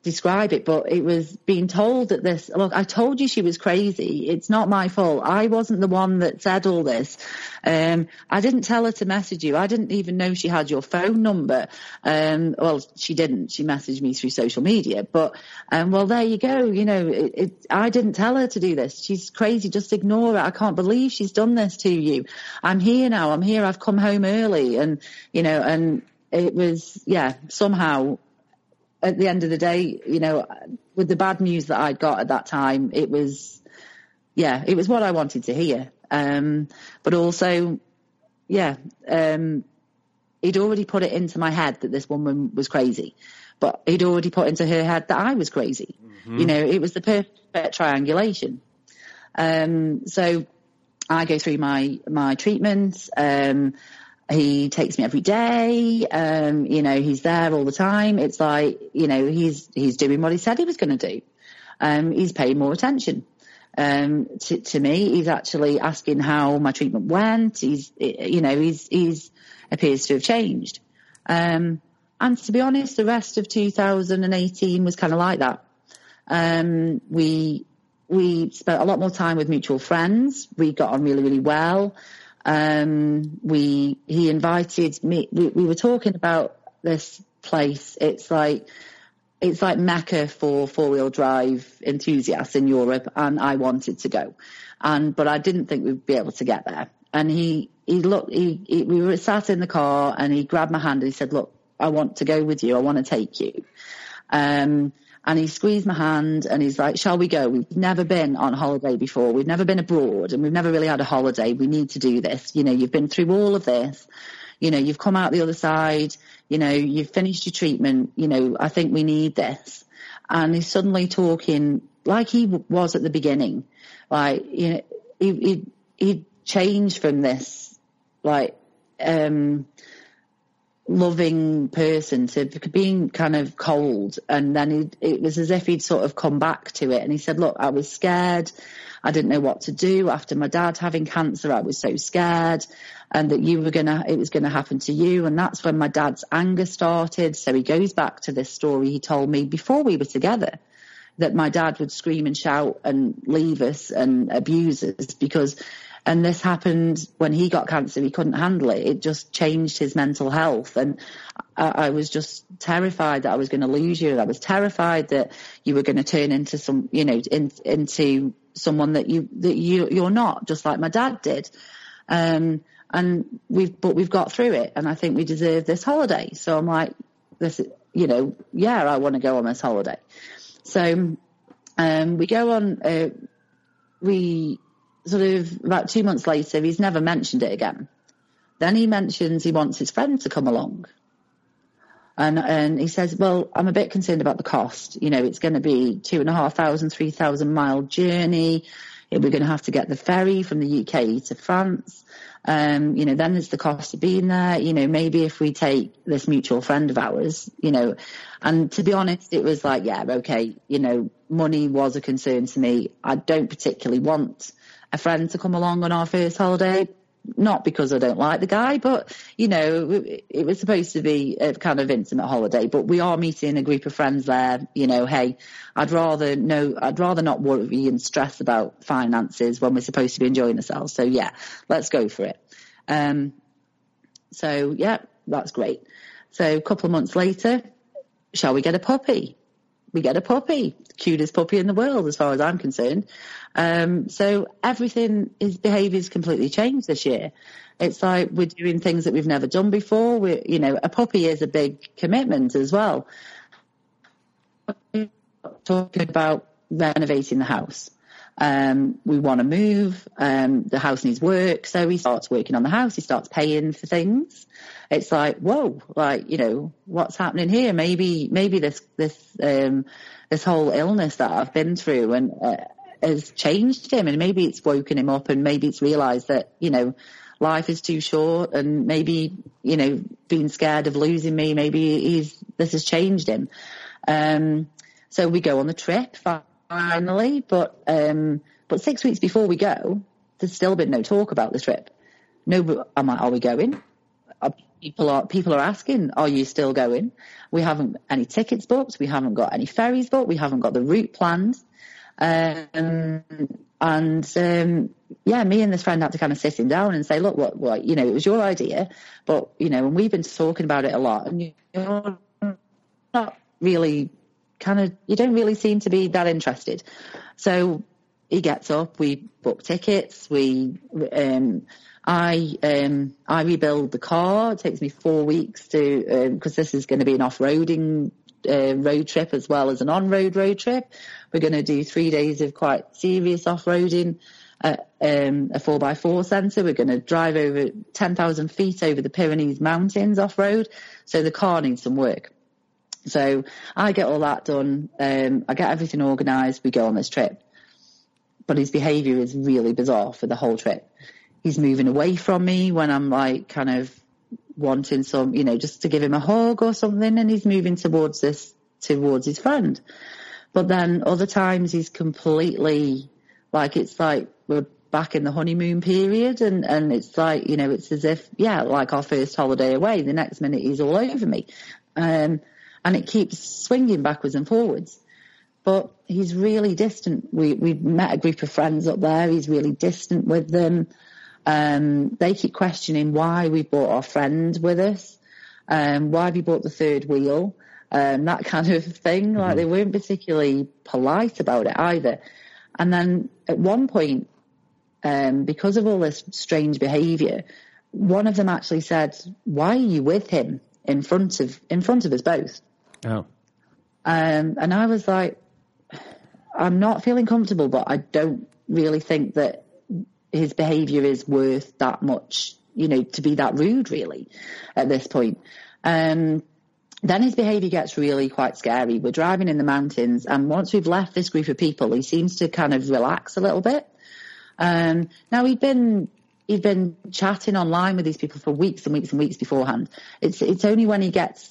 describe it, but it was being told that this, look, I told you she was crazy. It's not my fault. I wasn't the one that said all this. Um, I didn't tell her to message you. I didn't even know she had your phone number. Um, well, she didn't. She messaged me through social media, but, um, well, there you go. You know, it, it, I didn't tell her to do this. She's crazy. Just ignore it. I can't believe she's done this to you. I'm here now. I'm here. I've come home early and, you know, and, it was, yeah, somehow at the end of the day, you know, with the bad news that I'd got at that time, it was, yeah, it was what I wanted to hear. Um, but also, yeah, um, he'd already put it into my head that this woman was crazy, but he'd already put into her head that I was crazy. Mm-hmm. You know, it was the perfect triangulation. Um, so I go through my, my treatments. Um, he takes me every day. Um, you know, he's there all the time. It's like, you know, he's, he's doing what he said he was going to do. Um, he's paying more attention. Um, to, to me, he's actually asking how my treatment went. He's, you know, he's, he's appears to have changed. Um, and to be honest, the rest of 2018 was kind of like that. Um, we we spent a lot more time with mutual friends. We got on really, really well. Um, we he invited me. We, we were talking about this place. It's like it's like mecca for four wheel drive enthusiasts in Europe, and I wanted to go, and but I didn't think we'd be able to get there. And he he looked. He, he we were sat in the car, and he grabbed my hand and he said, "Look, I want to go with you. I want to take you." Um, and he squeezed my hand and he's like, shall we go? We've never been on holiday before. We've never been abroad and we've never really had a holiday. We need to do this. You know, you've been through all of this. You know, you've come out the other side. You know, you've finished your treatment. You know, I think we need this. And he's suddenly talking like he was at the beginning. Like, you know, he, he, he changed from this, like, um, loving person to being kind of cold. And then he, it was as if he'd sort of come back to it. And he said, look, I was scared. I didn't know what to do after my dad having cancer. I was so scared and that you were going to, it was going to happen to you. And that's when my dad's anger started. So he goes back to this story he told me before we were together that my dad would scream and shout and leave us and abuse us because and this happened when he got cancer. He couldn't handle it. It just changed his mental health. And I, I was just terrified that I was going to lose you. I was terrified that you were going to turn into some, you know, in, into someone that you, that you, you're not, just like my dad did. Um, and we've, but we've got through it. And I think we deserve this holiday. So I'm like, this, you know, yeah, I want to go on this holiday. So, um, we go on, uh, we sort of about two months later, he's never mentioned it again. Then he mentions he wants his friend to come along. And, and he says, well, I'm a bit concerned about the cost. You know, it's going to be two and a half thousand, three thousand mile journey. We're going to have to get the ferry from the UK to France. Um, you know, then there's the cost of being there. You know, maybe if we take this mutual friend of ours, you know, and to be honest, it was like, yeah, okay, you know, money was a concern to me. I don't particularly want a friend to come along on our first holiday. Not because I don't like the guy, but you know, it was supposed to be a kind of intimate holiday. But we are meeting a group of friends there. You know, hey, I'd rather no, I'd rather not worry and stress about finances when we're supposed to be enjoying ourselves. So yeah, let's go for it. Um, so yeah, that's great. So a couple of months later, shall we get a puppy? We get a puppy, cutest puppy in the world, as far as I'm concerned. Um, so everything, his behaviour's completely changed this year. It's like we're doing things that we've never done before. We, you know, a puppy is a big commitment as well. Talking about renovating the house. Um, we want to move. Um, the house needs work. So he starts working on the house. He starts paying for things. It's like, whoa, like, you know, what's happening here? Maybe, maybe this, this, um, this whole illness that I've been through and, uh, has changed him and maybe it's woken him up and maybe it's realized that, you know, life is too short and maybe, you know, being scared of losing me, maybe he's, this has changed him. Um, so we go on the trip finally, but, um, but six weeks before we go, there's still been no talk about the trip. No, I'm like, are we going? People are people are asking, are you still going? We haven't any tickets booked. We haven't got any ferries booked. We haven't got the route planned. Um, and um, yeah, me and this friend had to kind of sit him down and say, look, what, what, you know, it was your idea, but you know, and we've been talking about it a lot, and you're not really kind of, you don't really seem to be that interested. So he gets up, we book tickets, we, um, I um, I rebuild the car. It takes me four weeks to because um, this is going to be an off-roading uh, road trip as well as an on-road road trip. We're going to do three days of quite serious off-roading um, a 4x4 centre. We're going to drive over 10,000 feet over the Pyrenees mountains off-road. So the car needs some work. So I get all that done. Um, I get everything organised. We go on this trip. But his behaviour is really bizarre for the whole trip. He's moving away from me when I'm like kind of wanting some, you know, just to give him a hug or something, and he's moving towards this, towards his friend. But then other times he's completely like it's like we're back in the honeymoon period and, and it's like, you know, it's as if, yeah, like our first holiday away, the next minute he's all over me. Um, and it keeps swinging backwards and forwards. But he's really distant. We, we met a group of friends up there. He's really distant with them. Um, they keep questioning why we brought our friend with us. Um, why have you bought the third wheel? Um, that *laughs* kind of thing. Mm-hmm. Like they weren't particularly polite about it either. And then at one point, um, because of all this strange behaviour, one of them actually said, "Why are you with him in front of in front of us both?" Oh. Um, and I was like, I'm not feeling comfortable, but I don't really think that his behaviour is worth that much, you know, to be that rude really at this point. Um, then his behaviour gets really quite scary. We're driving in the mountains, and once we've left this group of people, he seems to kind of relax a little bit. Um, now he'd been he'd been chatting online with these people for weeks and weeks and weeks beforehand. It's it's only when he gets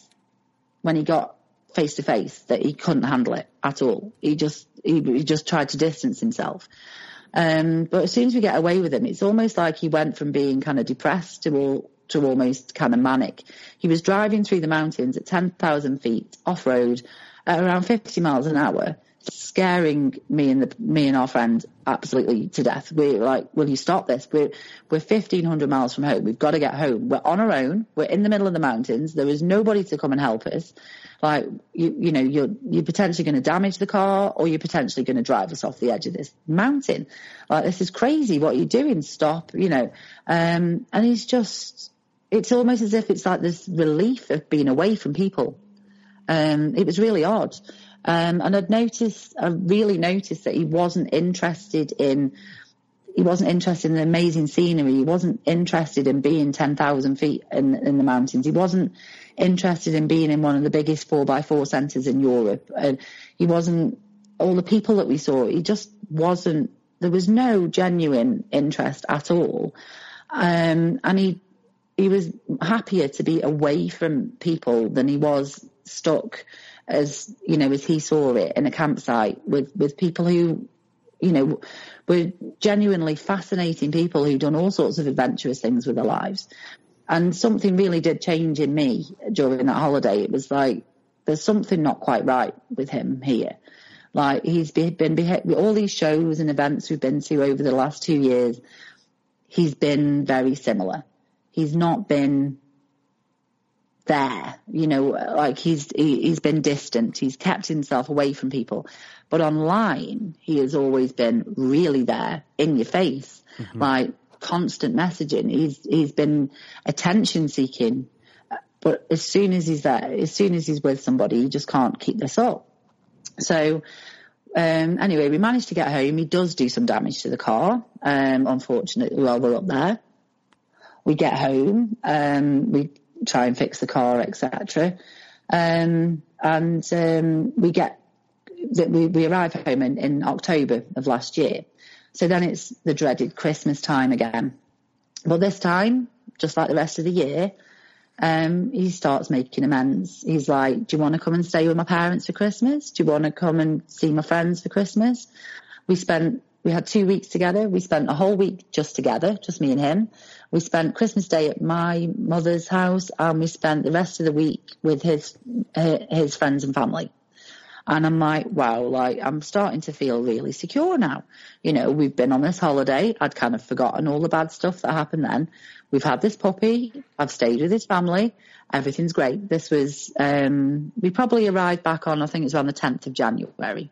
when he got face to face that he couldn't handle it at all. He just he, he just tried to distance himself. Um, but as soon as we get away with him, it's almost like he went from being kind of depressed to all, to almost kind of manic. He was driving through the mountains at 10,000 feet off road at around 50 miles an hour, scaring me and the, me and our friend absolutely to death. We're like, will you stop this? We're, we're 1500 miles from home. We've got to get home. We're on our own. We're in the middle of the mountains. There is nobody to come and help us. Like, you, you know, you're, you're potentially going to damage the car or you're potentially going to drive us off the edge of this mountain. Like, this is crazy. What you're doing? Stop, you know. Um, and he's just, it's almost as if it's like this relief of being away from people. Um, it was really odd. Um, and I'd noticed, I really noticed that he wasn't interested in, he wasn't interested in the amazing scenery. He wasn't interested in being 10,000 feet in, in the mountains. He wasn't interested in being in one of the biggest four by four centres in Europe. And he wasn't, all the people that we saw, he just wasn't, there was no genuine interest at all. Um, and he, he was happier to be away from people than he was stuck as, you know, as he saw it in a campsite with, with people who, you know, were genuinely fascinating people who'd done all sorts of adventurous things with their lives. And something really did change in me during that holiday. It was like, there's something not quite right with him here. Like he's been, been all these shows and events we've been to over the last two years. He's been very similar. He's not been there, you know, like he's he, has been distant. He's kept himself away from people, but online he has always been really there in your face, mm-hmm. like constant messaging. He's he's been attention seeking, but as soon as he's there, as soon as he's with somebody, he just can't keep this up. So. Um, anyway, we managed to get home. He does do some damage to the car, um, unfortunately, while we're up there. We get home, um, we try and fix the car, etc. Um, and um, we get we, we arrive home in, in October of last year. So then it's the dreaded Christmas time again. But this time, just like the rest of the year, um, he starts making amends. He's like, do you want to come and stay with my parents for Christmas? Do you want to come and see my friends for Christmas? We spent, we had two weeks together. We spent a whole week just together, just me and him. We spent Christmas Day at my mother's house and we spent the rest of the week with his, his friends and family. And I'm like, wow, like I'm starting to feel really secure now. You know, we've been on this holiday. I'd kind of forgotten all the bad stuff that happened then. We've had this puppy. I've stayed with his family. Everything's great. This was, um, we probably arrived back on, I think it was around the 10th of January.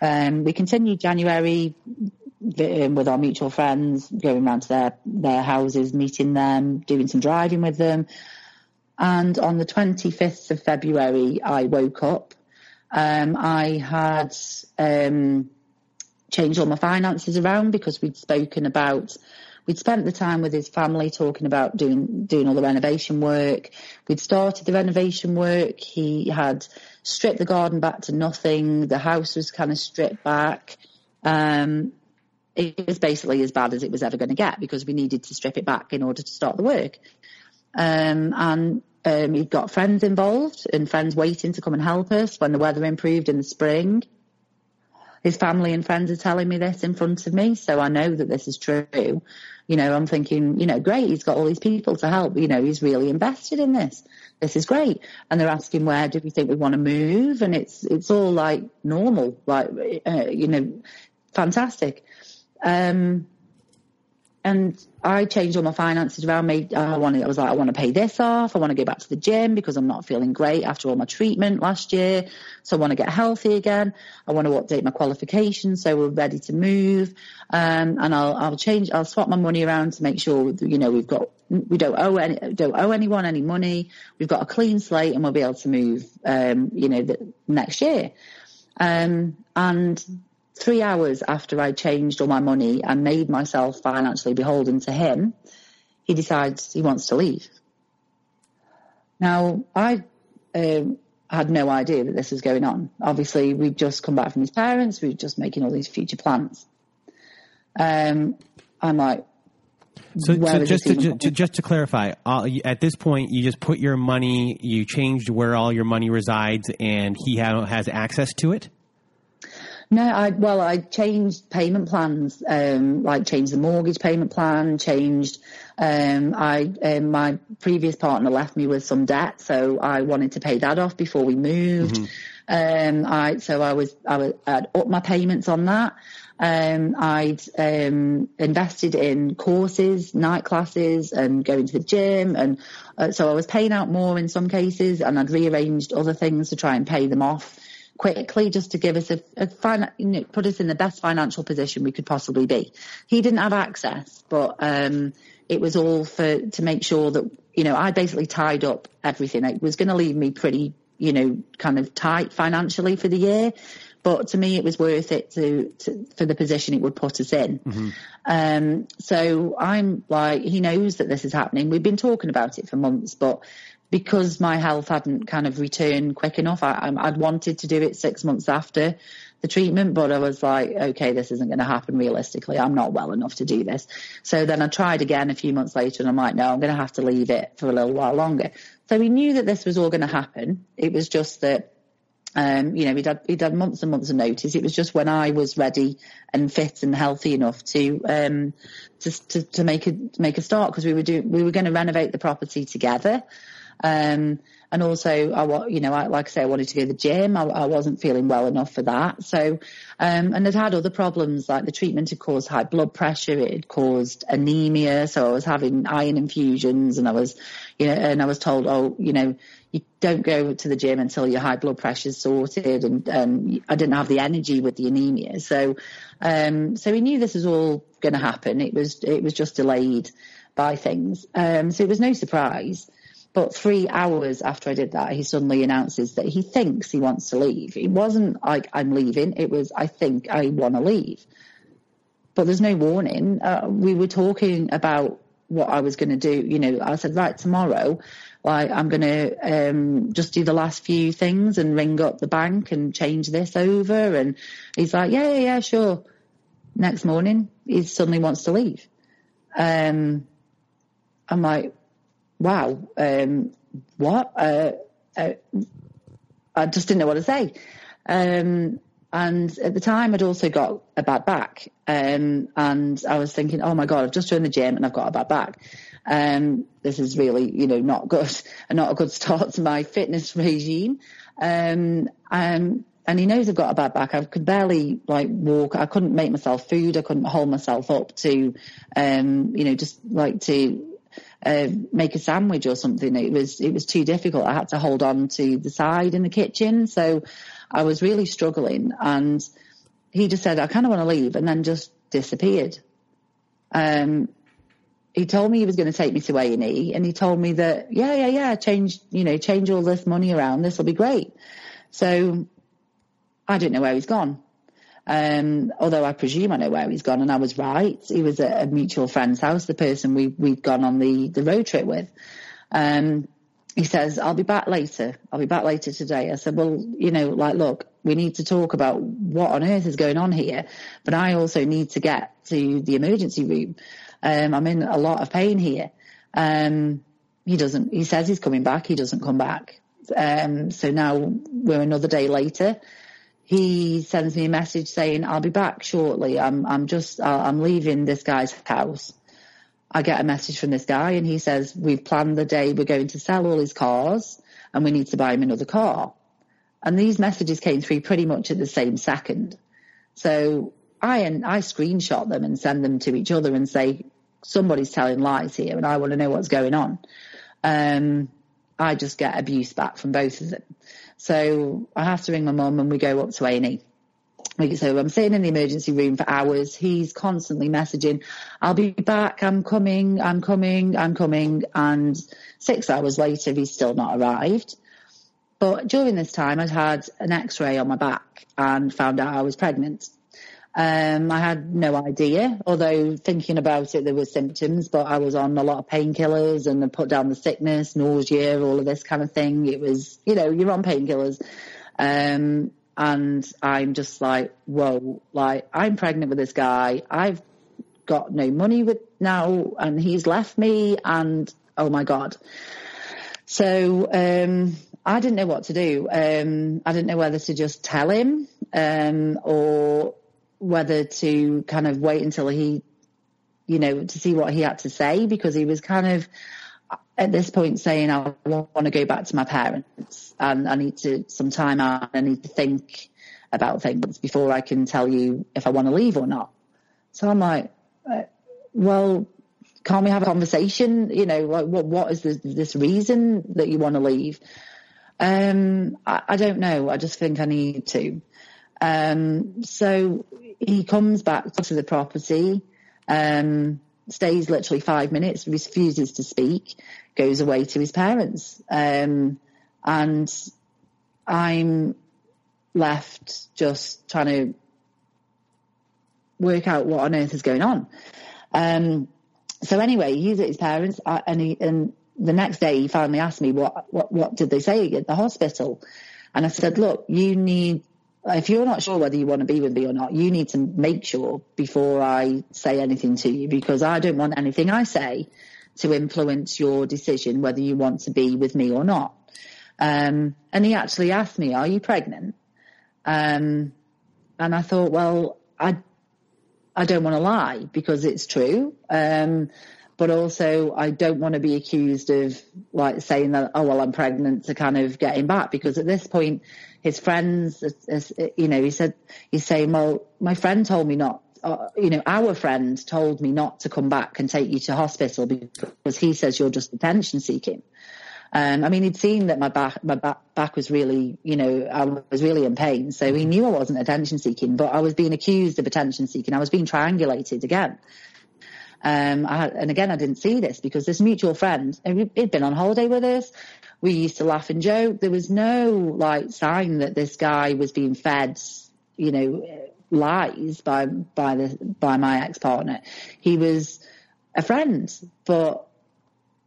Um, we continued January um, with our mutual friends, going around to their, their houses, meeting them, doing some driving with them. And on the 25th of February, I woke up. Um, I had um, changed all my finances around because we'd spoken about, we'd spent the time with his family talking about doing doing all the renovation work. We'd started the renovation work. He had stripped the garden back to nothing. The house was kind of stripped back. Um, it was basically as bad as it was ever going to get because we needed to strip it back in order to start the work. Um, and um, he got friends involved and friends waiting to come and help us when the weather improved in the spring. his family and friends are telling me this in front of me, so I know that this is true. You know, I'm thinking, you know, great, he's got all these people to help. You know, he's really invested in this. This is great. And they're asking where do we think we want to move, and it's it's all like normal, like uh, you know, fantastic. Um, and I changed all my finances around. me. I wanted, I was like, I want to pay this off. I want to go back to the gym because I'm not feeling great after all my treatment last year. So I want to get healthy again. I want to update my qualifications so we're ready to move. Um, and I'll, I'll change, I'll swap my money around to make sure, you know, we've got, we don't owe any, don't owe anyone any money. We've got a clean slate and we'll be able to move, um, you know, the next year. Um, and three hours after I changed all my money and made myself financially beholden to him, he decides he wants to leave. Now, I um, had no idea that this was going on. Obviously, we'd just come back from his parents. We were just making all these future plans. Um, I'm like, so, so just to, to, just to clarify, uh, at this point, you just put your money, you changed where all your money resides, and he ha- has access to it. No, I well, I changed payment plans, um, like changed the mortgage payment plan, changed. Um, I um, my previous partner left me with some debt, so I wanted to pay that off before we moved. Mm-hmm. Um, I so I was I was I'd up my payments on that. Um, I'd um, invested in courses, night classes, and going to the gym, and uh, so I was paying out more in some cases, and I'd rearranged other things to try and pay them off quickly just to give us a, a fin- you know, put us in the best financial position we could possibly be. He didn't have access, but um, it was all for to make sure that you know I basically tied up everything. It was going to leave me pretty you know kind of tight financially for the year. But to me, it was worth it to, to for the position it would put us in. Mm-hmm. Um, so I'm like, he knows that this is happening. We've been talking about it for months, but because my health hadn't kind of returned quick enough, I, would wanted to do it six months after the treatment, but I was like, okay, this isn't going to happen realistically. I'm not well enough to do this. So then I tried again a few months later and I'm like, no, I'm going to have to leave it for a little while longer. So we knew that this was all going to happen. It was just that, um, you know, we'd had, we'd had months and months of notice. It was just when I was ready and fit and healthy enough to, um, to, to, to make a, make a start because we were doing, we were going to renovate the property together. Um, and also, I, you know, I, like I say, I wanted to go to the gym. I, I wasn't feeling well enough for that. So, um, and I'd had other problems like the treatment had caused high blood pressure. It had caused anemia. So I was having iron infusions and I was, you know, and I was told, oh, you know, you don't go to the gym until your high blood pressure is sorted. And, um, I didn't have the energy with the anemia. So, um, so we knew this was all going to happen. It was, it was just delayed by things. Um, so it was no surprise. But three hours after I did that, he suddenly announces that he thinks he wants to leave. It wasn't like I'm leaving. It was, I think I want to leave. But there's no warning. Uh, we were talking about what I was going to do. You know, I said, right, tomorrow, like I'm going to um, just do the last few things and ring up the bank and change this over. And he's like, yeah, yeah, yeah, sure. Next morning, he suddenly wants to leave. Um, I'm like, wow, um, what? Uh, uh, I just didn't know what to say. Um, and at the time, I'd also got a bad back. Um, and I was thinking, oh my God, I've just joined the gym and I've got a bad back. Um, this is really, you know, not good, and *laughs* not a good start to my fitness regime. Um, um, and he knows I've got a bad back. I could barely like walk. I couldn't make myself food. I couldn't hold myself up to, um, you know, just like to uh, make a sandwich or something. It was it was too difficult. I had to hold on to the side in the kitchen, so I was really struggling. And he just said, "I kind of want to leave," and then just disappeared. Um, he told me he was going to take me to A and E, and he told me that yeah, yeah, yeah, change you know change all this money around. This will be great. So I don't know where he's gone. Um, although I presume I know where he's gone, and I was right. He was at a mutual friend's house, the person we we'd gone on the the road trip with. Um, he says, "I'll be back later. I'll be back later today." I said, "Well, you know, like, look, we need to talk about what on earth is going on here, but I also need to get to the emergency room. Um, I'm in a lot of pain here." Um, he doesn't. He says he's coming back. He doesn't come back. Um, so now we're another day later he sends me a message saying, I'll be back shortly. I'm, I'm just, I'm leaving this guy's house. I get a message from this guy and he says, we've planned the day we're going to sell all his cars and we need to buy him another car. And these messages came through pretty much at the same second. So I, and I screenshot them and send them to each other and say, somebody's telling lies here and I want to know what's going on. Um, I just get abuse back from both of them. So I have to ring my mum and we go up to A&E. So I'm sitting in the emergency room for hours. He's constantly messaging, I'll be back. I'm coming. I'm coming. I'm coming. And six hours later, he's still not arrived. But during this time, I'd had an x-ray on my back and found out I was pregnant. Um, I had no idea, although thinking about it, there were symptoms, but I was on a lot of painkillers and put down the sickness, nausea, all of this kind of thing. It was, you know, you're on painkillers. Um, and I'm just like, whoa, like I'm pregnant with this guy. I've got no money with now and he's left me and oh my God. So, um, I didn't know what to do. Um, I didn't know whether to just tell him, um, or whether to kind of wait until he, you know, to see what he had to say because he was kind of at this point saying, I want to go back to my parents and I need to some time out. I need to think about things before I can tell you if I want to leave or not. So I'm like, uh, well, can't we have a conversation? You know, like what, what is this, this reason that you want to leave? Um, I, I don't know. I just think I need to. Um, so he comes back to the property, um, stays literally five minutes, refuses to speak, goes away to his parents. Um, and I'm left just trying to work out what on earth is going on. Um, so anyway, he's at his parents, uh, and he, and the next day he finally asked me what what what did they say at the hospital, and I said, look, you need if you're not sure whether you want to be with me or not, you need to make sure before I say anything to you because I don't want anything I say to influence your decision whether you want to be with me or not. Um, and he actually asked me, "Are you pregnant?" Um, and I thought, well, I I don't want to lie because it's true. Um, but also I don't want to be accused of like saying that, oh, well, I'm pregnant to kind of get him back because at this point, his friends, you know, he said, he's saying, well, my friend told me not, uh, you know, our friend told me not to come back and take you to hospital because he says you're just attention seeking. Um, I mean, he'd seen that my back, my back, back was really, you know, I was really in pain. So he knew I wasn't attention seeking, but I was being accused of attention seeking. I was being triangulated again. Um, I, and again, I didn't see this because this mutual friend, he'd been on holiday with us. We used to laugh and joke. There was no like sign that this guy was being fed, you know, lies by, by the, by my ex-partner. He was a friend, but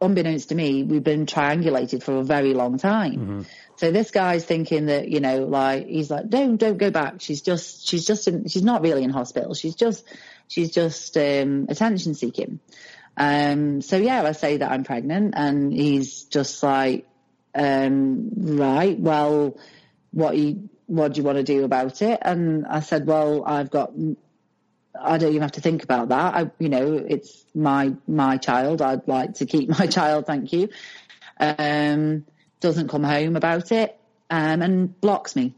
unbeknownst to me, we've been triangulated for a very long time. Mm-hmm. So this guy's thinking that, you know, like, he's like, don't, don't go back. She's just, she's just in, she's not really in hospital. She's just, she's just, um, attention seeking. Um, so yeah, I say that I'm pregnant and he's just like, um, right, well, what you, what do you want to do about it? And I said, well, I've got, I don't even have to think about that. I, you know, it's my, my child. I'd like to keep *laughs* my child. Thank you. Um, doesn't come home about it, um, and blocks me.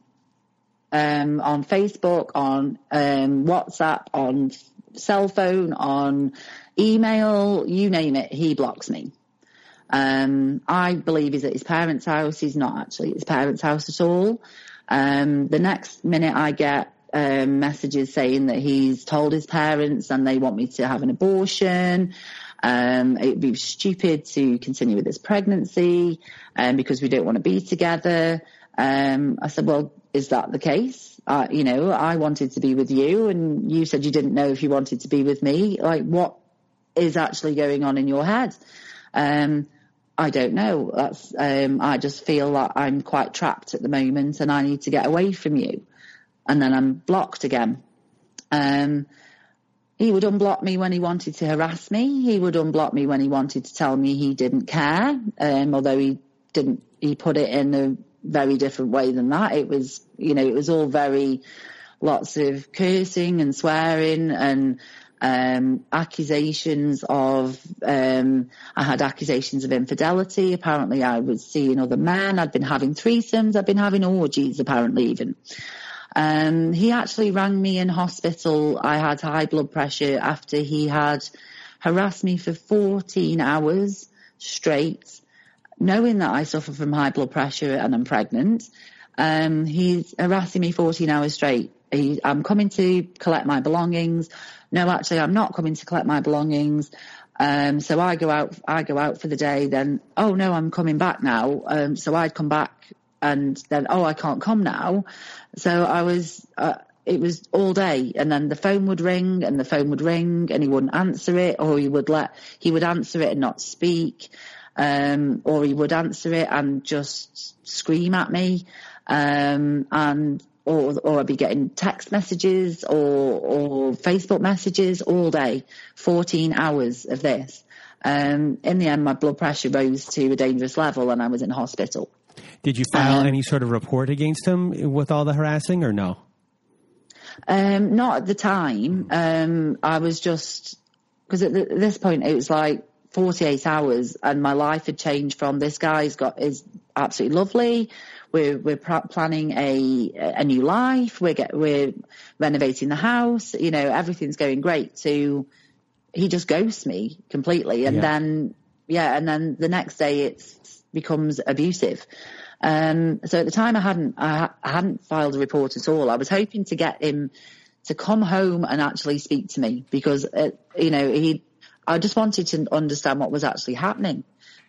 Um, on Facebook, on, um, WhatsApp, on cell phone, on email, you name it, he blocks me. Um, I believe he's at his parents' house. He's not actually at his parents' house at all. Um, the next minute I get um, messages saying that he's told his parents and they want me to have an abortion. Um, it would be stupid to continue with this pregnancy um, because we don't want to be together. Um, I said, well, is that the case? Uh, you know, I wanted to be with you and you said you didn't know if you wanted to be with me. Like what is actually going on in your head? I don't know. That's, um, I just feel like I'm quite trapped at the moment and I need to get away from you. And then I'm blocked again. Um, he would unblock me when he wanted to harass me. He would unblock me when he wanted to tell me he didn't care. Um, although he didn't, he put it in a very different way than that. It was, you know, it was all very lots of cursing and swearing and um, accusations of um, I had accusations of infidelity. Apparently, I was seeing other men. I'd been having threesomes. I'd been having orgies. Apparently, even. Um, he actually rang me in hospital. I had high blood pressure after he had harassed me for 14 hours straight, knowing that I suffer from high blood pressure and I'm pregnant. Um, he's harassing me 14 hours straight. He, I'm coming to collect my belongings. No, actually, I'm not coming to collect my belongings. Um, so I go out, I go out for the day. Then, oh no, I'm coming back now. Um, so I'd come back and then, oh, I can't come now. So I was, uh, it was all day and then the phone would ring and the phone would ring and he wouldn't answer it or he would let, he would answer it and not speak. Um, or he would answer it and just scream at me. Um, and or or I'd be getting text messages or or Facebook messages all day, 14 hours of this. Um, in the end, my blood pressure rose to a dangerous level, and I was in hospital. Did you file um, any sort of report against him with all the harassing, or no? Um, not at the time. Um, I was just because at, at this point it was like 48 hours, and my life had changed from this guy's got is absolutely lovely. We're we're planning a a new life. We're get we're renovating the house. You know, everything's going great. To he just ghosts me completely, and yeah. then yeah, and then the next day it becomes abusive. Um, so at the time I hadn't I, I hadn't filed a report at all. I was hoping to get him to come home and actually speak to me because uh, you know he I just wanted to understand what was actually happening.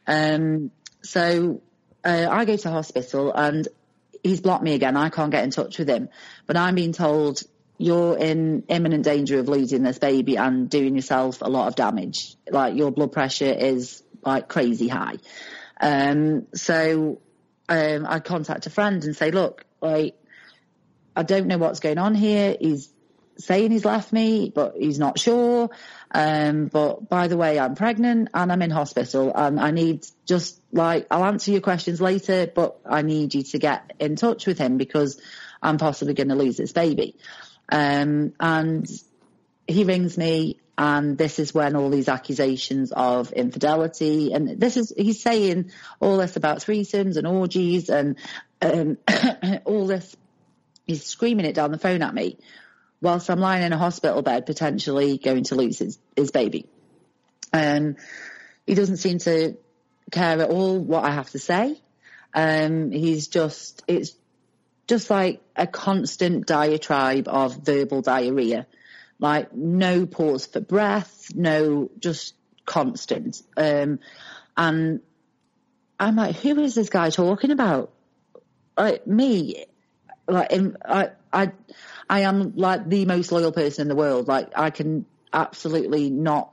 Um, so uh, I go to hospital and he's blocked me again. I can't get in touch with him, but I'm being told you're in imminent danger of losing this baby and doing yourself a lot of damage. Like your blood pressure is like crazy high. Um, so um, I contact a friend and say, look, like I don't know what's going on here. He's saying he's left me, but he's not sure. Um, but by the way, I'm pregnant and I'm in hospital and I need just like, I'll answer your questions later, but I need you to get in touch with him because I'm possibly going to lose this baby. Um, and he rings me and this is when all these accusations of infidelity and this is, he's saying all this about threesomes and orgies and, um, *coughs* all this, he's screaming it down the phone at me whilst I'm lying in a hospital bed, potentially going to lose his, his baby. Um, he doesn't seem to care at all what I have to say. Um, he's just, it's just like a constant diatribe of verbal diarrhea. Like no pause for breath, no, just constant. Um, and I'm like, who is this guy talking about? Like me, like, I, I, I am like the most loyal person in the world. Like I can absolutely not,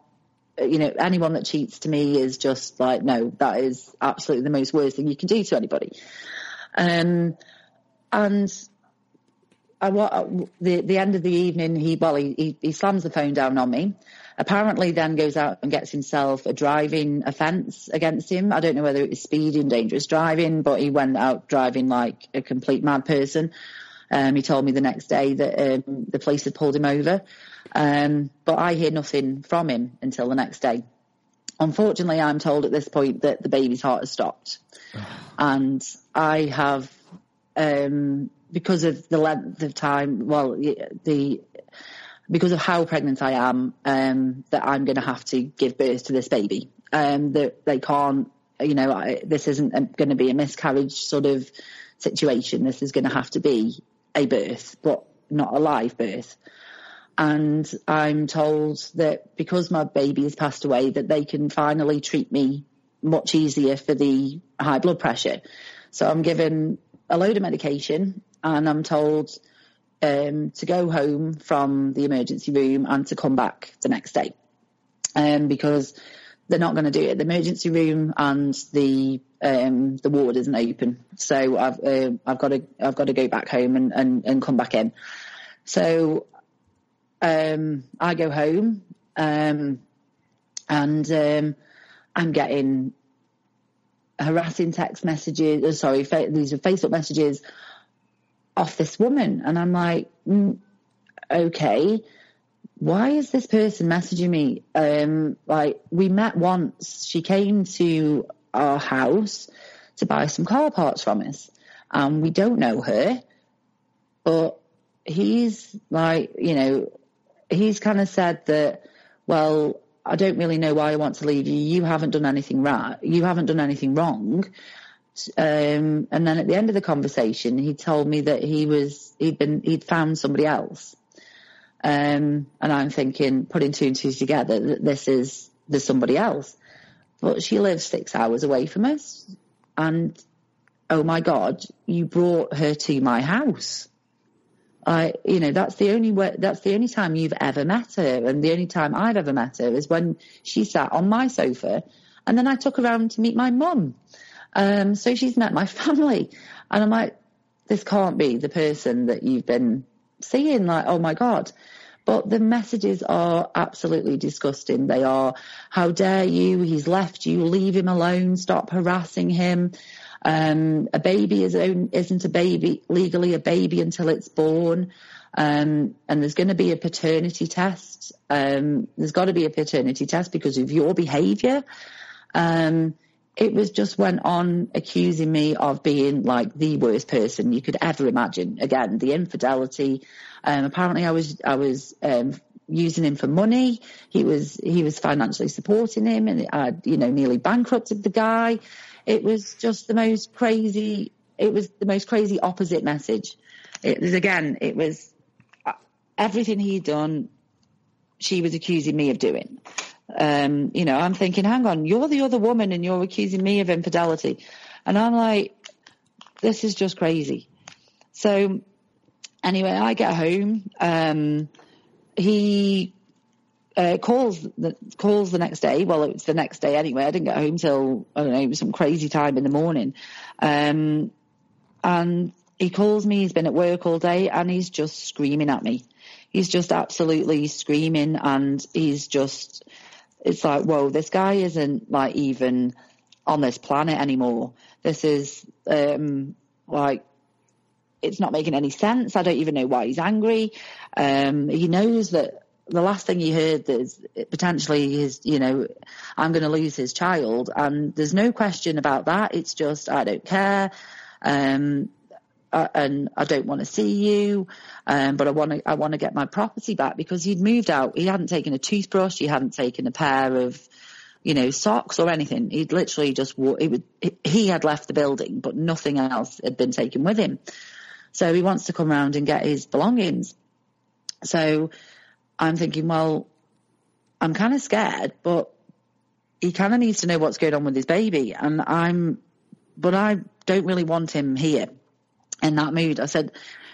you know, anyone that cheats to me is just like, no, that is absolutely the most worst thing you can do to anybody. Um, and I, what, the, the end of the evening, he, well, he, he, he slams the phone down on me apparently then goes out and gets himself a driving offence against him. I don't know whether it was speeding, dangerous driving, but he went out driving like a complete mad person. Um, he told me the next day that um, the police had pulled him over, um, but I hear nothing from him until the next day. Unfortunately, I'm told at this point that the baby's heart has stopped, *sighs* and I have, um, because of the length of time, well, the because of how pregnant I am, um, that I'm going to have to give birth to this baby. Um, that they can't, you know, I, this isn't going to be a miscarriage sort of situation. This is going to have to be a birth, but not a live birth. And I'm told that because my baby has passed away, that they can finally treat me much easier for the high blood pressure. So I'm given a load of medication and I'm told um, to go home from the emergency room and to come back the next day. Um, because they're not going to do it. The emergency room and the um, the ward isn't open, so I've uh, I've got to I've got to go back home and, and, and come back in. So um, I go home um, and um, I'm getting harassing text messages. Uh, sorry, fa- these are Facebook messages off this woman, and I'm like, mm, okay, why is this person messaging me? Um, like we met once. She came to our house to buy some car parts from us, and we don't know her, but he's like, you know, he's kind of said that, well, I don't really know why I want to leave you. You haven't done anything right. You haven't done anything wrong. Um, and then at the end of the conversation, he told me that he was he'd been he'd found somebody else. Um, and I'm thinking, putting two and two together, that this is there's somebody else. But she lives six hours away from us, and oh my God, you brought her to my house. I, you know, that's the only way, that's the only time you've ever met her. And the only time I've ever met her is when she sat on my sofa and then I took her around to meet my mum. Um, so she's met my *laughs* family and I'm like, this can't be the person that you've been seeing. Like, oh my God. But the messages are absolutely disgusting. They are, how dare you? He's left you. Leave him alone. Stop harassing him. Um, a baby is own, isn't a baby legally a baby until it's born. Um, and there's going to be a paternity test. Um, there's got to be a paternity test because of your behaviour. Um, it was just went on accusing me of being like the worst person you could ever imagine. Again, the infidelity. Um, apparently, I was I was um, using him for money. He was he was financially supporting him, and I you know nearly bankrupted the guy. It was just the most crazy. It was the most crazy opposite message. It was again. It was uh, everything he'd done. She was accusing me of doing. Um, you know, I'm thinking, hang on, you're the other woman and you're accusing me of infidelity. And I'm like, this is just crazy. So anyway, I get home. Um, he uh, calls the calls the next day. Well, it was the next day anyway. I didn't get home till I don't know, it was some crazy time in the morning. Um, and he calls me. He's been at work all day, and he's just screaming at me. He's just absolutely screaming, and he's just. It's like, whoa, this guy isn't like even on this planet anymore. This is um, like it's not making any sense. I don't even know why he's angry. Um, he knows that the last thing he heard is potentially his, you know, I'm going to lose his child. And there's no question about that. It's just, I don't care. Um, uh, and I don't want to see you, um, but I want to I want to get my property back because he'd moved out. He hadn't taken a toothbrush. He hadn't taken a pair of, you know, socks or anything. He'd literally just it would, he had left the building, but nothing else had been taken with him. So he wants to come around and get his belongings. So I'm thinking, well, I'm kind of scared, but he kind of needs to know what's going on with his baby. And I'm, but I don't really want him here in that mood. I said,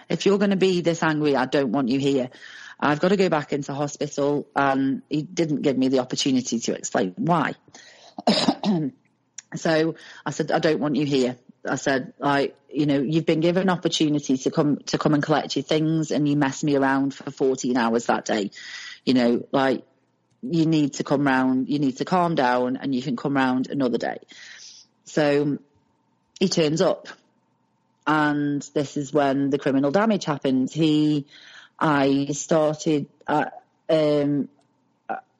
if you're going to be this angry, I don't want you here. I've got to go back into hospital. And he didn't give me the opportunity to explain why. *clears throat* so I said, I don't want you here. I said, like, you know, you've been given opportunity to come to come and collect your things, and you mess me around for 14 hours that day. You know, like you need to come round, you need to calm down, and you can come round another day. So he turns up, and this is when the criminal damage happens. He, I started, uh, um,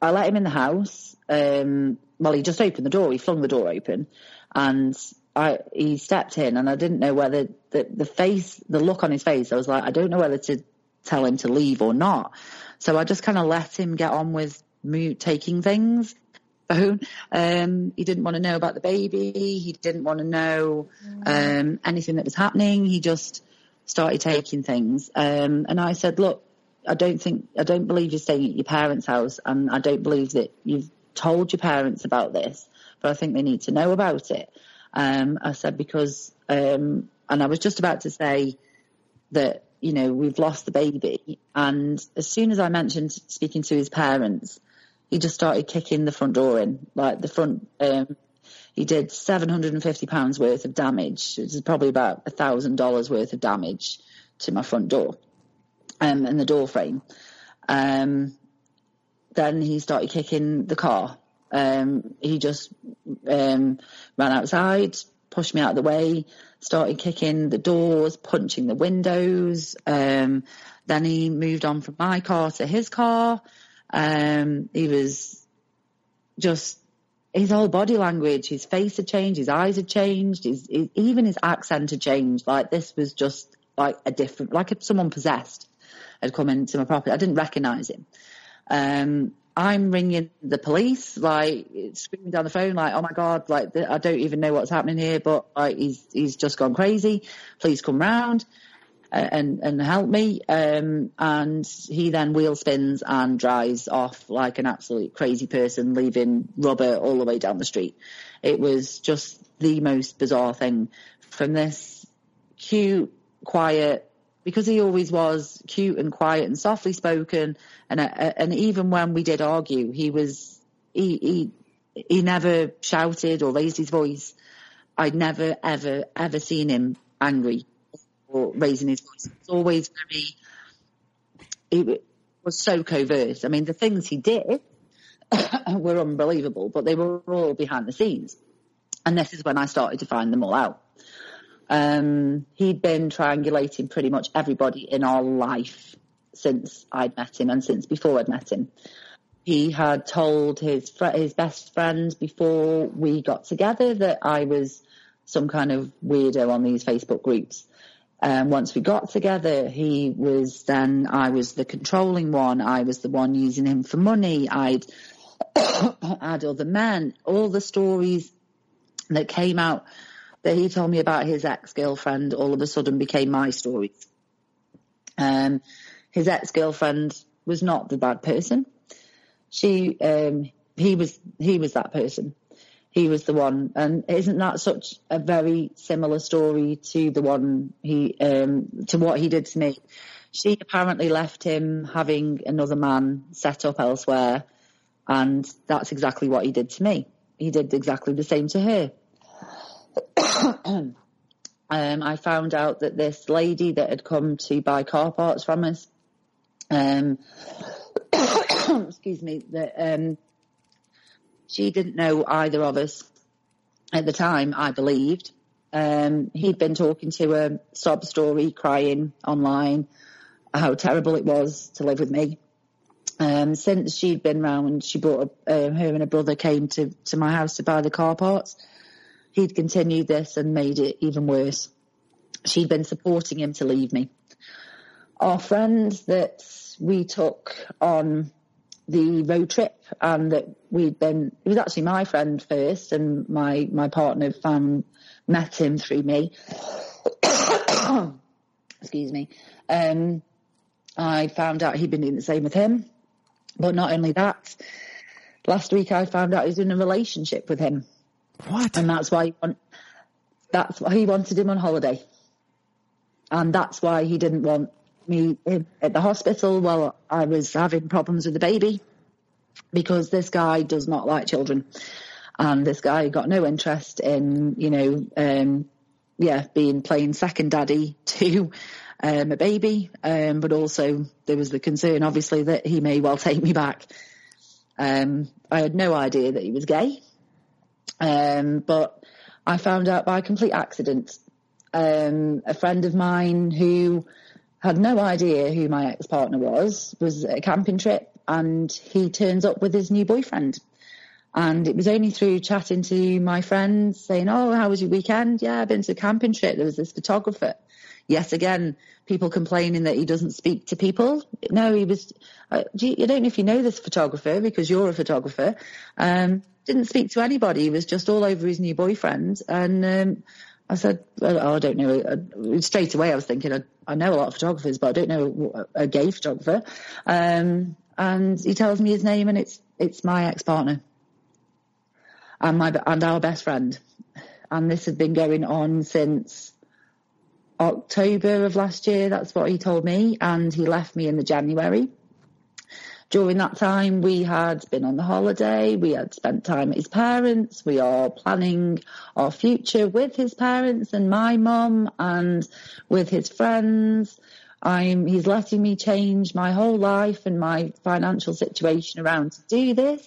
I let him in the house. Um, well, he just opened the door. He flung the door open, and I, he stepped in and I didn't know whether the, the face, the look on his face, I was like, I don't know whether to tell him to leave or not. So I just kind of let him get on with taking things. Um, he didn't want to know about the baby. He didn't want to know um, anything that was happening. He just started taking things. Um, and I said, look, I don't think, I don't believe you're staying at your parents' house, and I don't believe that you've told your parents about this, but I think they need to know about it. Um, I said because, um, and I was just about to say that you know we've lost the baby, and as soon as I mentioned speaking to his parents, he just started kicking the front door in, like the front. Um, he did seven hundred and fifty pounds worth of damage. It was probably about a thousand dollars worth of damage to my front door um, and the door frame. Um, then he started kicking the car Um, he just um, ran outside, pushed me out of the way, started kicking the doors, punching the windows. Um, then he moved on from my car to his car. Um, he was just his whole body language, his face had changed, his eyes had changed, his, his, even his accent had changed. Like this was just like a different, like someone possessed had come into my property. I didn't recognise him. Um, I'm ringing the police, like screaming down the phone, like, "Oh my god! Like I don't even know what's happening here, but like he's he's just gone crazy. Please come round and and help me." Um, and he then wheel spins and drives off like an absolute crazy person, leaving rubber all the way down the street. It was just the most bizarre thing. From this cute, quiet, because he always was cute and quiet and softly spoken. And, uh, and even when we did argue, he was, he, he, he never shouted or raised his voice. I'd never, ever, ever seen him angry or raising his voice. It was always very, it was so covert. I mean, the things he did *coughs* were unbelievable, but they were all behind the scenes. And this is when I started to find them all out. Um, he'd been triangulating pretty much everybody in our life since I'd met him and since before I'd met him. He had told his fr- his best friend before we got together that I was some kind of weirdo on these Facebook groups. Um, once we got together, he was then I was the controlling one. I was the one using him for money. I'd *coughs* had other men. All the stories that came out that he told me about his ex-girlfriend all of a sudden became my stories. Um, his ex-girlfriend was not the bad person. She, um, he was, he was that person. He was the one. And isn't that such a very similar story to the one he, um, to what he did to me? She apparently left him having another man set up elsewhere. And that's exactly what he did to me. He did exactly the same to her. *coughs* um, I found out that this lady that had come to buy car parts from us, um, *coughs* excuse me, that um, she didn't know either of us at the time. I believed um, he'd been talking to a sob story, crying online, how terrible it was to live with me. Um, since she'd been round, she brought a, uh, her and her brother came to, to my house to buy the car parts he'd continued this and made it even worse. She'd been supporting him to leave me. Our friend that we took on the road trip and that we'd been, it was actually my friend first and my, my partner found, met him through me. *coughs* Excuse me. Um, I found out he'd been doing the same with him. But not only that, last week I found out he's in a relationship with him. What? And that's why he want, that's why he wanted him on holiday. And that's why he didn't want me at the hospital while I was having problems with the baby because this guy does not like children. And this guy got no interest in, you know, um, yeah, being playing second daddy *laughs* to um, a baby. Um, but also there was the concern, obviously, that he may well take me back. Um, I had no idea that he was gay. Um, but I found out by complete accident. Um, a friend of mine who had no idea who my ex-partner was, was at a camping trip and he turns up with his new boyfriend. And it was only through chatting to my friends saying, Oh, how was your weekend? Yeah, I've been to a camping trip. There was this photographer. Yet again, people complaining that he doesn't speak to people. No, he was, uh, I don't know if you know this photographer because you're a photographer. Um, didn't speak to anybody. He was just all over his new boyfriend. And um, I said, well, oh, I don't know. Uh, straight away, I was thinking, I, I, know a lot of photographers, but I don't know a, gay photographer. Um, and he tells me his name, and it's it's my ex partner and my and our best friend. And this had been going on since October of last year. That's what he told me, and he left me in the January. During that time, we had been on the holiday, we had spent time at his parents, we are planning our future with his parents and my mum and with his friends. I'm, he's letting me change my whole life and my financial situation around to do this.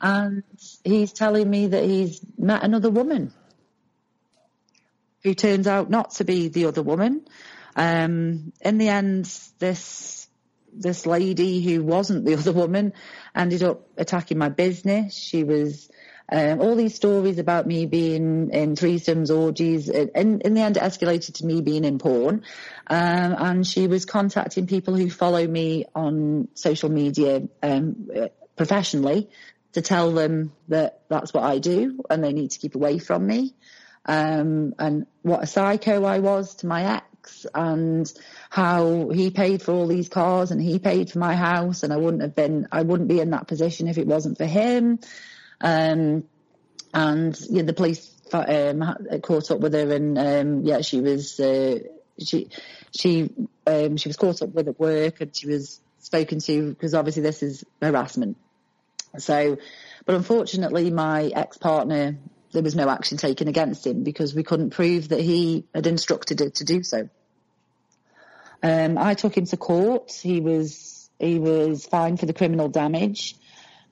and he's telling me that he's met another woman who turns out not to be the other woman. Um, in the end, this this lady who wasn't the *laughs* other woman ended up attacking my business. She was um, all these stories about me being in threesomes, orgies. In, in the end, it escalated to me being in porn. Um, and she was contacting people who follow me on social media um, professionally to tell them that that's what I do and they need to keep away from me. Um, and what a psycho I was to my ex and how he paid for all these cars and he paid for my house and I wouldn't have been, I wouldn't be in that position if it wasn't for him. Um, and yeah, the police um, caught up with her and um, yeah, she was, uh, she, she, um, she was caught up with at work and she was spoken to because obviously this is harassment. So, but unfortunately, my ex-partner, there was no action taken against him because we couldn't prove that he had instructed her to do so. Um, I took him to court. He was he was fined for the criminal damage,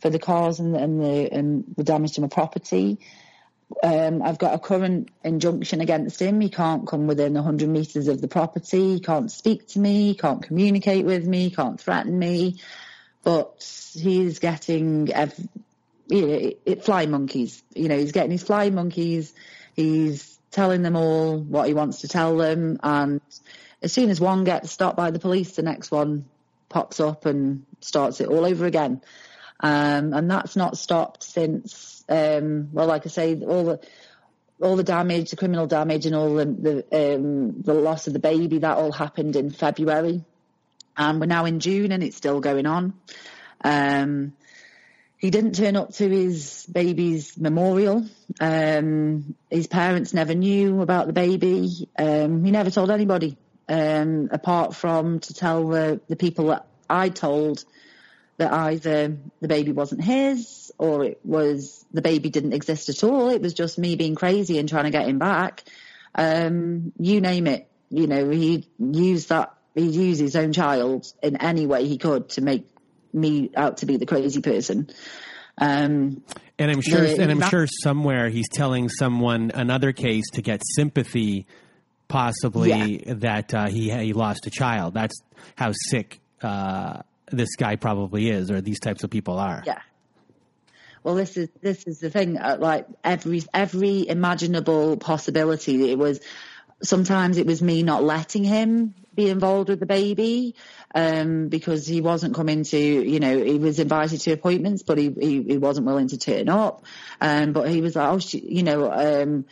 for the cars and, and the and the damage to my property. Um, I've got a current injunction against him. He can't come within 100 metres of the property. He can't speak to me. He can't communicate with me. He can't threaten me but he's getting, it, it, fly monkeys. You know, he's getting his fly monkeys. He's telling them all what he wants to tell them, and as soon as one gets stopped by the police, the next one pops up and starts it all over again. Um, and that's not stopped since, um, well, like I say, all the all the damage, the criminal damage, and all the the, um, the loss of the baby that all happened in February and we're now in June and it's still going on. Um, he didn't turn up to his baby's memorial. Um, his parents never knew about the baby. Um, he never told anybody, um, apart from to tell the, the people that I told that either the baby wasn't his or it was the baby didn't exist at all. It was just me being crazy and trying to get him back. Um, you name it. You know, he used that he'd use his own child in any way he could to make me out to be the crazy person. Um, and I'm sure, the, and I'm sure somewhere he's telling someone another case to get sympathy, possibly yeah. that uh, he he lost a child. That's how sick uh, this guy probably is, or these types of people are. Yeah. Well, this is this is the thing. Uh, like every every imaginable possibility, it was sometimes it was me not letting him be involved with the baby um, because he wasn't coming to, you know, he was invited to appointments, but he, he, he wasn't willing to turn up. Um, but he was like, oh, she, you know, um,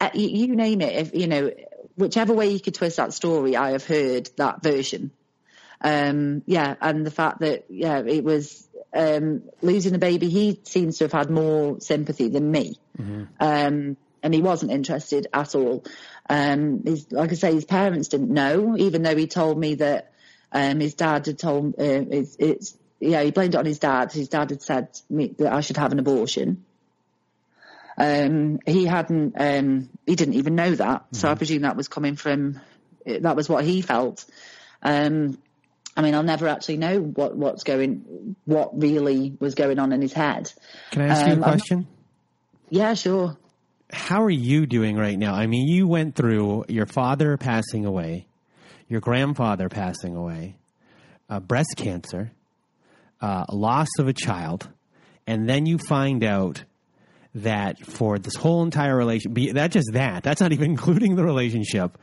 uh, you, you name it, if, you know, whichever way you could twist that story, I have heard that version. Um, yeah, and the fact that, yeah, it was, um, losing a baby, he seems to have had more sympathy than me. Mm-hmm. Um, and he wasn't interested at all. Um, his, like I say, his parents didn't know, even though he told me that um, his dad had told. Uh, it's, it's yeah, he blamed it on his dad. His dad had said me, that I should have an abortion. Um, he hadn't. Um, he didn't even know that, mm-hmm. so I mm-hmm. presume that was coming from. That was what he felt. Um, I mean, I'll never actually know what what's going, what really was going on in his head. Can I ask you a um, question? yeah, sure how are you doing right now? I mean, you went through your father passing away, your grandfather passing away, uh, breast cancer, uh, loss of a child, and then you find out that for this whole entire relationship, that just that, that's not even *laughs* including the relationship.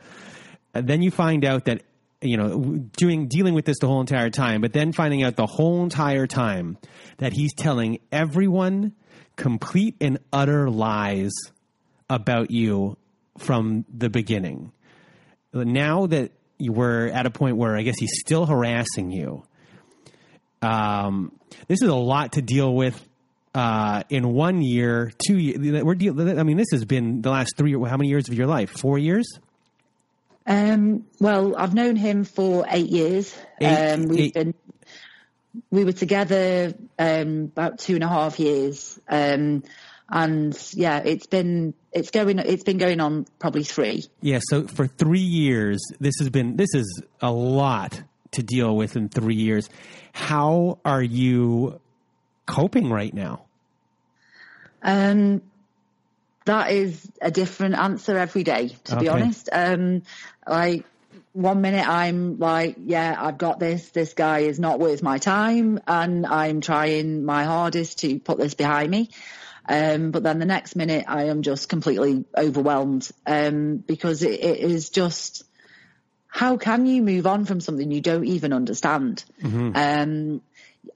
And then you find out that you know doing dealing with this the whole entire time, but then finding out the whole entire time that he's telling everyone complete and utter lies about you from the beginning. Now that you were at a point where I guess he's still harassing you, um, this is a lot to deal with uh, in one year, two years. We're deal- I mean, this has been the last three. How many years of your life? Four years. Um, well, I've known him for eight years. Eight, um, we've eight. been we were together um, about two and a half years. Um, and yeah, it's been it's going it's been going on probably three. Yeah, so for three years, this has been this is a lot to deal with in three years. How are you coping right now? Um, that is a different answer every day, to be honest. Um, like one minute I'm like, yeah, I've got this. This guy is not worth my time, and I'm trying my hardest to put this behind me. Um, but then the next minute I am just completely overwhelmed um, because it, it is just how can you move on from something you don't even understand? Um,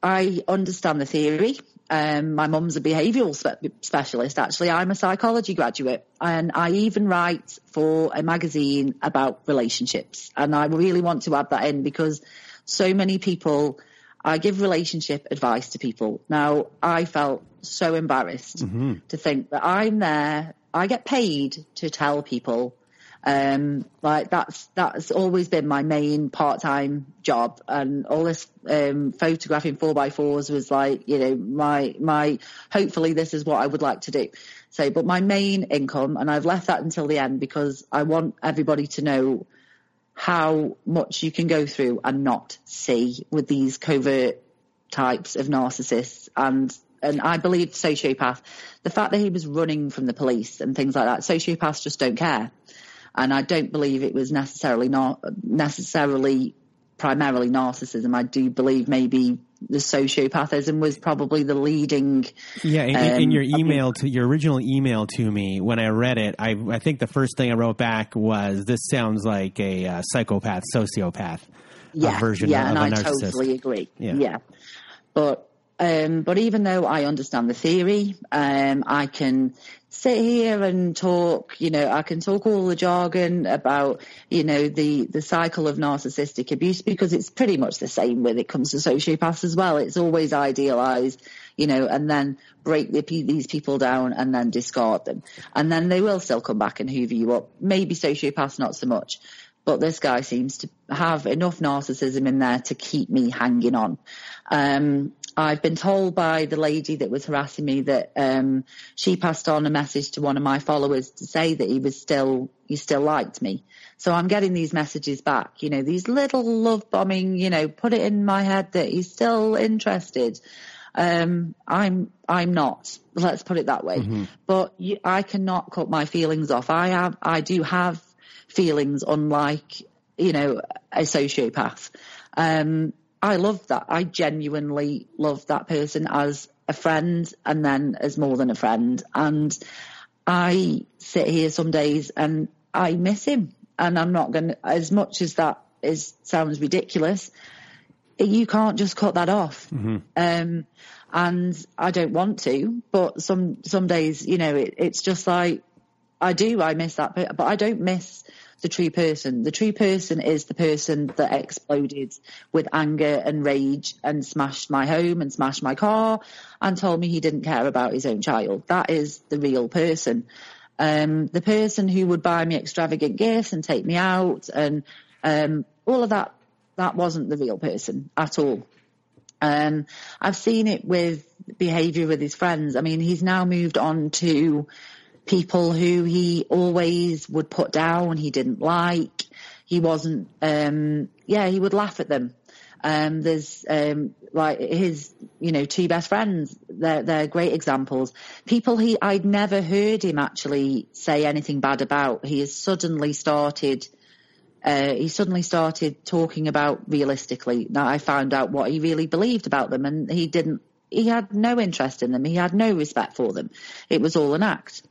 I understand the theory. Um, my mum's a behavioural spe- specialist. Actually, I'm a psychology graduate, and I even write for a magazine about relationships. And I really want to add that in because so many people, I give relationship advice to people. Now, I felt so embarrassed to think that I'm there. I get paid to tell people um, like that's that's always been my main part-time job, and all this um, photographing four by fours was like you know my my. Hopefully, this is what I would like to do. So, but my main income, and I've left that until the end because I want everybody to know how much you can go through and not see with these covert types of narcissists and and I believe sociopath the fact that he was running from the police and things like that sociopaths just don't care and I don't believe it was necessarily not necessarily primarily narcissism I do believe maybe the sociopathism was probably the leading Yeah, in, in Um, your email to your original email to me, when I read it, I I think the first thing I wrote back was, "This sounds like a uh, psychopath, sociopath yeah, a version yeah, of and a I narcissist." totally agree. Yeah. Yeah, but um, but even though I understand the theory, um, I can sit here and talk. You know, I can talk all the jargon about you know the the cycle of narcissistic abuse because it's pretty much the same when it comes to sociopaths as well. It's always idealized, you know, and then break the, these people down and then discard them, and then they will still come back and hoover you up. Maybe sociopaths not so much but this guy seems to have enough narcissism in there to keep me hanging on. Um, I've been told by the lady that was harassing me that um, she passed on a message to one of my followers to say that he was still he still liked me. So I'm getting these messages back, you know, these little love bombing, you know, put it in my head that he's still interested. Um, I'm I'm not. Let's put it that way. But you, I cannot cut my feelings off. I have I do have feelings unlike you know a sociopath. Um, I love that. I genuinely love that person as a friend, and then as more than a friend. And I sit here some days and I miss him, and I'm not going to. As much as that is sounds ridiculous, you can't just cut that off. Um, and I don't want to, but some some days, you know, it, it's just like I do. I miss that, but I don't miss the true person. The true person is the person that exploded with anger and rage and smashed my home and smashed my car and told me he didn't care about his own child. That is the real person. Um, the person who would buy me extravagant gifts and take me out and um, all of that, that wasn't the real person at all. Um, I've seen it with behaviour with his friends. I mean, he's now moved on to people who he always would put down, he didn't like. He wasn't, um, yeah, he would laugh at them. Um, there's, um, like his, you know, two best friends. They're, they're great examples. People he, I'd never heard him actually say anything bad about. He has suddenly started, uh, he suddenly started talking about realistically. Now I found out what he really believed about them and he didn't, he had no interest in them. He had no respect for them. It was all an act.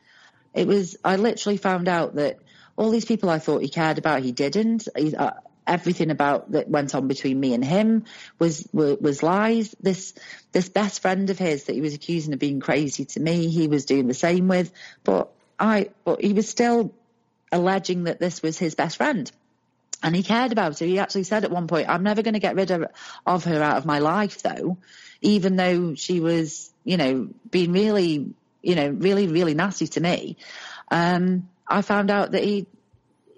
It was, I literally found out that all these people I thought he cared about, he didn't. He, uh, everything about that went on between me and him was, was was lies. This this best friend of his that he was accusing of being crazy to me, he was doing the same with. But I, but he was still alleging that this was his best friend. And he cared about her. He actually said at one point, I'm never going to get rid of, of her out of my life though, even though she was, you know, being really, you know, really, really nasty to me. Um, I found out that he,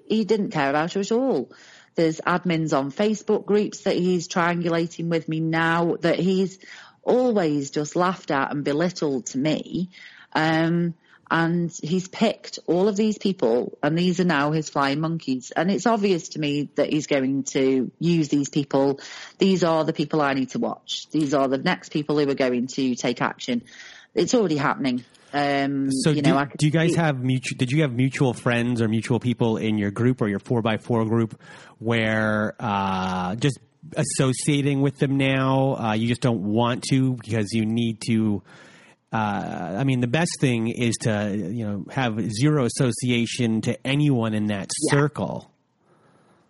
he didn't care about her at all. There's admins on Facebook groups that he's triangulating with me now that he's always just laughed at and belittled to me. Um, and he's picked all of these people and these are now his flying monkeys. And it's obvious to me that he's going to use these people. These are the people I need to watch. These are the next people who are going to take action. It's already happening. Um, so you do, know, I do you guys have mutual? Did you have mutual friends or mutual people in your group or your four by four group where uh, just associating with them now uh, you just don't want to because you need to? Uh, I mean, the best thing is to you know have zero association to anyone in that Yeah. circle.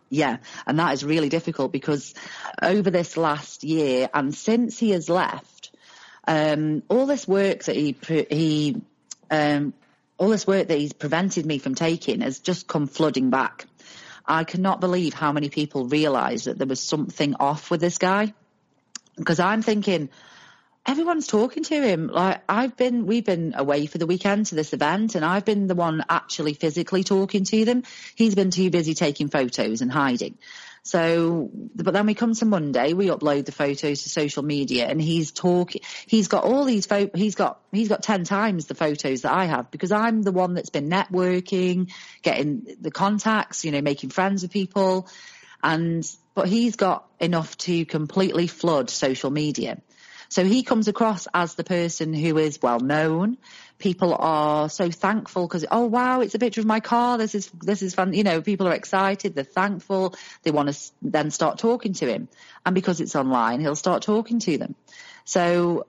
Yeah, and that is really difficult because over this last year and since he has left, um, all this work that he he um, all this work that he's prevented me from taking has just come flooding back. I cannot believe how many people realise that there was something off with this guy because I'm thinking everyone's talking to him. Like I've been, we've been away for the weekend to this event, and I've been the one actually physically talking to them. He's been too busy taking photos and hiding. So, but then we come to Monday, we upload the photos to social media, and he's talking. He's got all these pho- He's got he's got ten times the photos that I have because I'm the one that's been networking, getting the contacts, you know, making friends with people, and but he's got enough to completely flood social media. So he comes across as the person who is well known. People are so thankful because, oh wow, it's a picture of my car. This is, this is fun. You know, people are excited. They're thankful. They want to then start talking to him. And because it's online, he'll start talking to them. So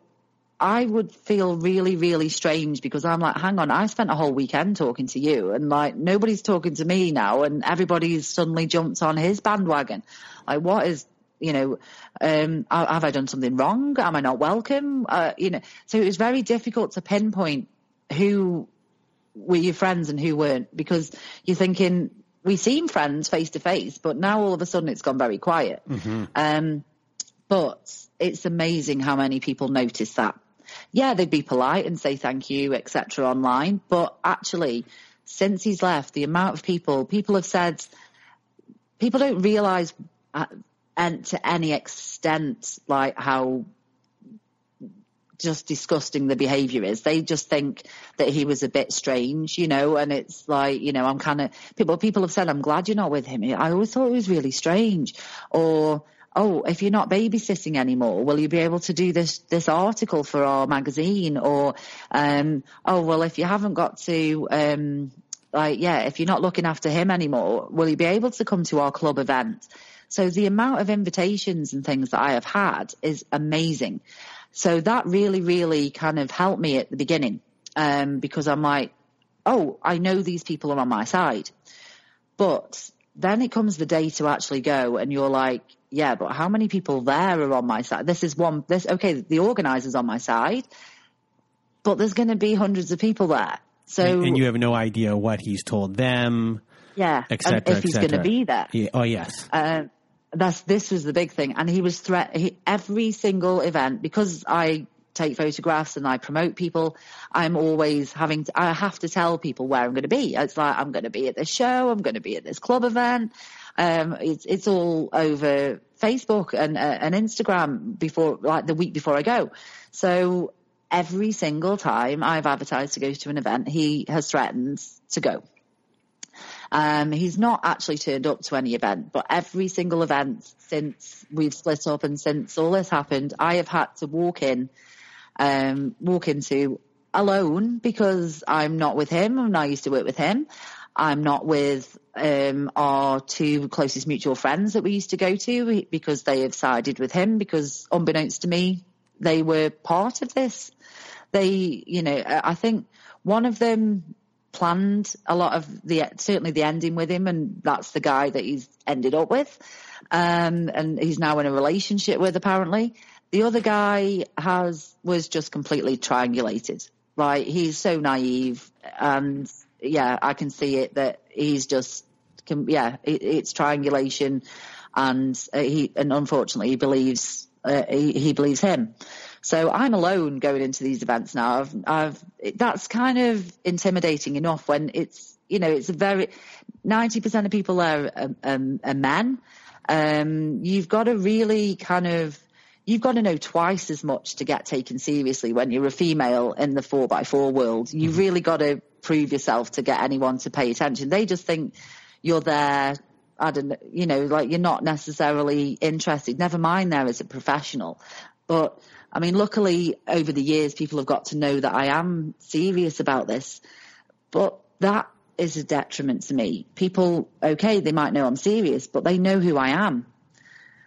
I would feel really, really strange because I'm like, hang on, I spent a whole weekend talking to you and like nobody's talking to me now and everybody's suddenly jumped on his bandwagon. Like what is, you know, um, have I done something wrong? Am I not welcome? Uh, you know, so it was very difficult to pinpoint who were your friends and who weren't because you're thinking we seem friends face to face, but now all of a sudden it's gone very quiet. Um, but it's amazing how many people notice that. Yeah, they'd be polite and say thank you, etc. online, but actually, since he's left, the amount of people people have said people don't realise uh, and to any extent like how just disgusting the behaviour is. They just think that he was a bit strange, you know, and it's like, you know, I'm kind of people. People have said, "I'm glad you're not with him." I always thought it was really strange, or. Oh, if you're not babysitting anymore, will you be able to do this this article for our magazine? Or, um, oh well, if you haven't got to, um, like, yeah, if you're not looking after him anymore, will you be able to come to our club event? So the amount of invitations and things that I have had is amazing. So that really, really kind of helped me at the beginning um, because I'm like, oh, I know these people are on my side. But then it comes the day to actually go and you're like, yeah, but how many people there are on my side? This is one, this, okay, the organizer's on my side, but there's going to be hundreds of people there. So, and, and you have no idea what he's told them, yeah, et and cetera, if he's going to be there. Yeah, oh yes. Um, that's this was the big thing, and he was threat. He, every single event because I take photographs and I promote people. I'm always having. To, I have to tell people where I'm going to be. It's like I'm going to be at this show. I'm going to be at this club event. Um, it's it's all over Facebook and uh, and Instagram before like the week before I go. So every single time I've advertised to go to an event, he has threatened to go. Um, he's not actually turned up to any event, but every single event since we've split up and since all this happened, I have had to walk in, um, walk into alone because I'm not with him and I used to work with him. I'm not with um, our two closest mutual friends that we used to go to because they have sided with him because unbeknownst to me, they were part of this. They, you know, I think one of them planned a lot of the certainly the ending with him, and that's the guy that he's ended up with, um, and he's now in a relationship with apparently. The other guy has was just completely triangulated. Like he's so naive, and yeah, I can see it that he's just can, yeah, it, it's triangulation, and uh, he and unfortunately he believes uh, he, he believes him. So I'm alone going into these events now. I've, I've, that's kind of intimidating enough when it's, you know, it's a very, 90% of people there are, um, are men. Um, you've got to really kind of, you've got to know twice as much to get taken seriously when you're a female in the four by four world. You've really got to prove yourself to get anyone to pay attention. They just think you're there. I don't know, you know, like you're not necessarily interested. Never mind there as a professional, but I mean, luckily over the years, people have got to know that I am serious about this, but that is a detriment to me. People, okay, they might know I'm serious, but they know who I am.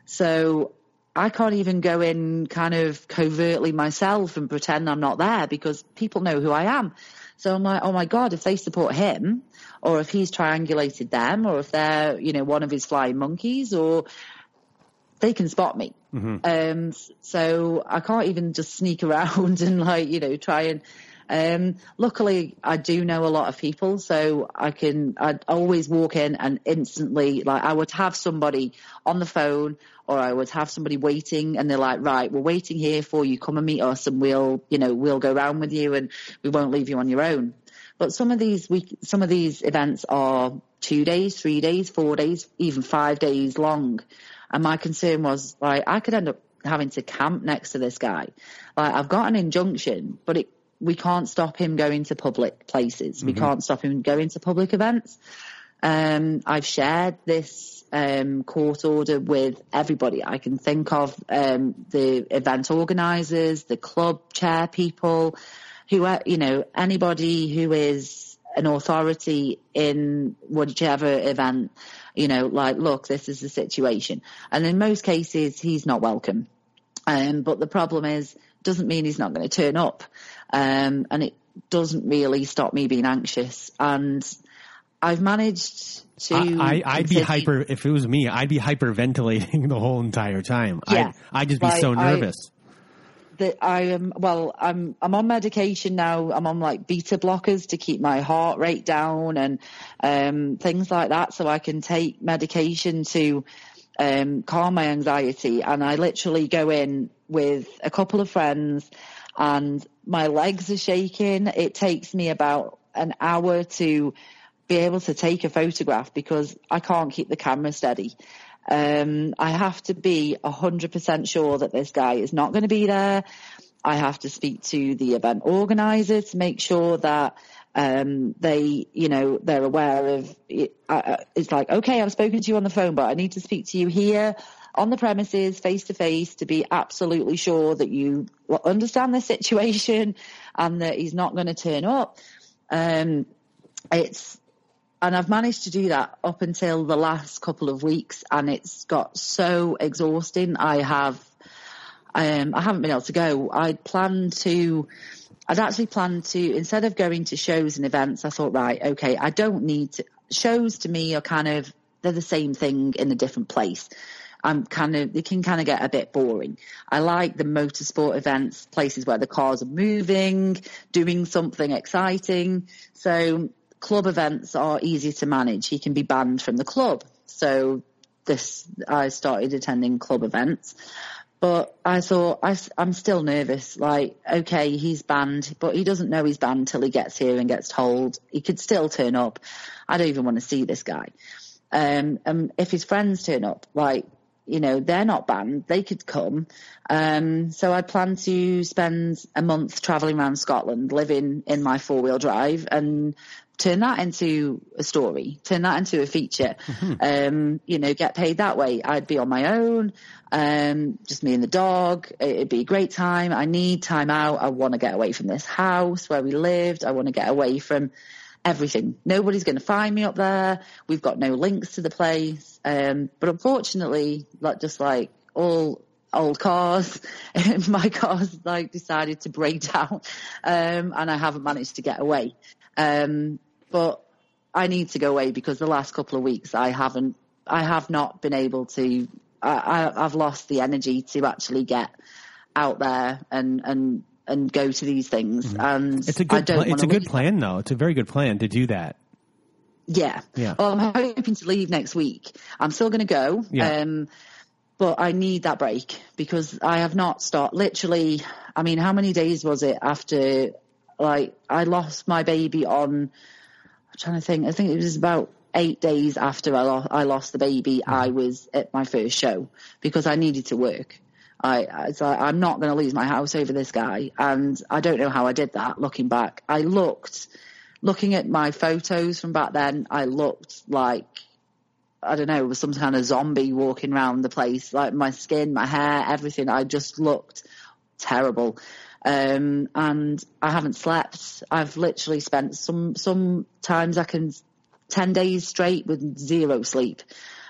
So I can't even go in kind of covertly myself and pretend I'm not there because people know who I am. So I'm like, oh my God, if they support him or if he's triangulated them or if they're, you know, one of his flying monkeys or they can spot me. Mm-hmm. Um, so I can't even just sneak around *laughs* and like, you know, try and, um, luckily I do know a lot of people, so I can, I'd always walk in and instantly, like I would have somebody on the phone or I would have somebody waiting and they're like, right, we're waiting here for you. Come and meet us and we'll, you know, we'll go around with you and we won't leave you on your own. But some of these week, some of these events are two days, three days, four days, even five days long. And my concern was like, I could end up having to camp next to this guy. Like I've got an injunction, but it, we can't stop him going to public places. Mm-hmm. We can't stop him going to public events. Um, I've shared this um, court order with everybody I can think of, um, the event organisers, the club chair people, who are, you know, anybody who is an authority in whichever event, you know, like, look, this is the situation. And in most cases, he's not welcome. Um, but the problem is, doesn't mean he's not going to turn up. Um, and it doesn't really stop me being anxious. And I've managed to. I, would be hyper, if it was me, I'd be hyperventilating *laughs* the whole entire time. Yeah. I'd, I'd just be so nervous. I, that I am well I'm I'm on medication now. I'm on like beta blockers to keep my heart rate down and um, things like that. So I can take medication to um, calm my anxiety. And I literally go in with a couple of friends and my legs are shaking. It takes me about an hour to be able to take a photograph because I can't keep the camera steady um, I have to be 100% sure that this guy is not going to be there. I have to speak to the event organizer to make sure that um, they, you know, they're aware of it. Uh, it's like, okay, I've spoken to you on the phone, but I need to speak to you here on the premises, face to face, to be absolutely sure that you understand the situation and that he's not going to turn up. Um, it's and I've managed to do that up until the last couple of weeks, and it's got so exhausting. I have, um, I haven't been able to go. I'd planned to, I'd actually planned to instead of going to shows and events, I thought, right, okay, I don't need to. Shows to me are kind of they're the same thing in a different place. I'm kind of, they can kind of get a bit boring. I like the motorsport events, places where the cars are moving, doing something exciting. So club events are easy to manage. He can be banned from the club. So this, I started attending club events, but I thought I, am still nervous. Like, okay, he's banned, but he doesn't know he's banned till he gets here and gets told. He could still turn up. I don't even want to see this guy. Um, and if his friends turn up, like, you know, they're not banned. They could come. Um, so I plan to spend a month traveling around Scotland, living in my four wheel drive and turn that into a story, turn that into a feature, mm-hmm. um, you know, get paid that way. I'd be on my own, um, just me and the dog. It'd be a great time. I need time out. I want to get away from this house where we lived. I want to get away from everything. Nobody's going to find me up there. We've got no links to the place. Um, but unfortunately, like just like all old cars, *laughs* my car's like decided to break *laughs* down, um, and I haven't managed to get away. Um, but I need to go away because the last couple of weeks I haven't, I have not been able to, I, I, have lost the energy to actually get out there and, and, and go to these things. Mm-hmm. And it's a good, pl- it's a good plan though. It's a very good plan to do that. Yeah. Yeah. Well, I'm hoping to leave next week. I'm still going to go. Yeah. Um, but I need that break because I have not stopped. Literally, I mean, how many days was it after? Like, I lost my baby on trying to think. I think it was about eight days after I, lo- I lost the baby, mm. I was at my first show because I needed to work. I, I I'm not going to lose my house over this guy, and I don't know how I did that. Looking back, I looked, looking at my photos from back then, I looked like I don't know, it was some kind of zombie walking around the place. Like my skin, my hair, everything. I just looked terrible. Um, and I haven't slept. I've literally spent some, sometimes I can 10 days straight with zero sleep.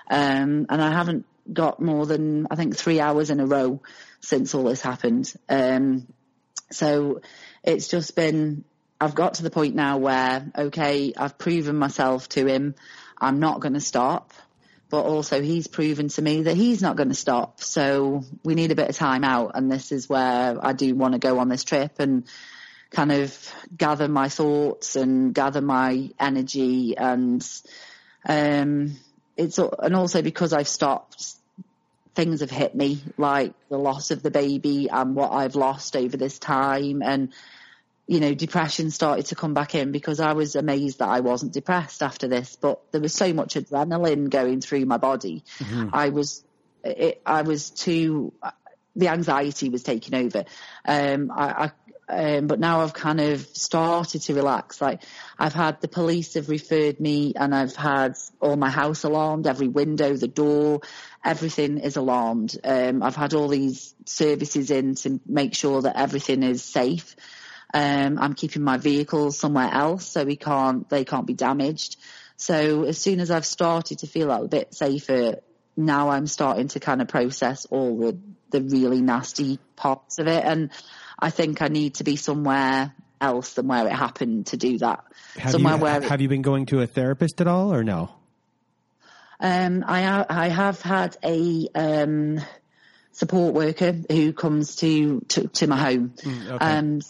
Um, and I haven't got more than, I think, three hours in a row since all this happened. Um, so it's just been, I've got to the point now where, okay, I've proven myself to him. I'm not going to stop, but also he's proven to me that he's not going to stop. So we need a bit of time out. And this is where I do want to go on this trip and kind of gather my thoughts and gather my energy and, um, it's, and also because I've stopped things have hit me, like the loss of the baby and what I've lost over this time. And, you know, depression started to come back in because I was amazed that I wasn't depressed after this, but there was so much adrenaline going through my body. Mm-hmm. I was, it, I was too, the anxiety was taking over. Um, I, I um, but now I've kind of started to relax. Like I've had the police have referred me and I've had all my house alarmed, every window, the door, everything is alarmed. Um, I've had all these services in to make sure that everything is safe. Um, I'm keeping my vehicle somewhere else so we can't, they can't be damaged. So as soon as I've started to feel a bit safer, now I'm starting to kind of process all the, the really nasty parts of it. And I think I need to be somewhere else than where it happened to do that. Have somewhere you, where have you been going to a therapist at all or no? Um, I I have had a um, support worker who comes to to, to my home. Mm, okay. Um,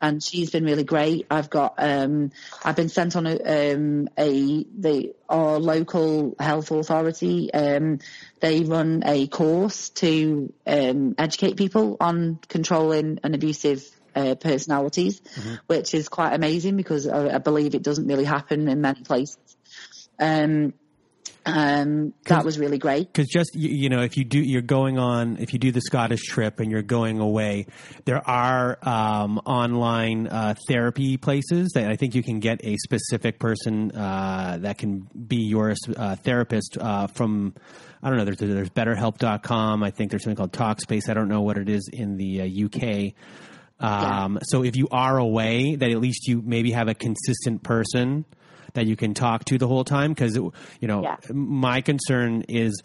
and she's been really great. I've got, um, I've been sent on a, um, a, the, our local health authority, um, they run a course to, um, educate people on controlling and abusive uh, personalities, mm-hmm. which is quite amazing because I, I, believe it doesn't really happen in many places. Um, um, that was really great. Because just you, you, know, if you do, you're going on. If you do the Scottish trip and you're going away, there are um, online uh, therapy places that I think you can get a specific person uh, that can be your uh, therapist uh, from. I don't know. There's there's BetterHelp.com. I think there's something called Talkspace. I don't know what it is in the UK. Um, yeah. So if you are away, that at least you maybe have a consistent person that you can talk to the whole time because you know yeah. my concern is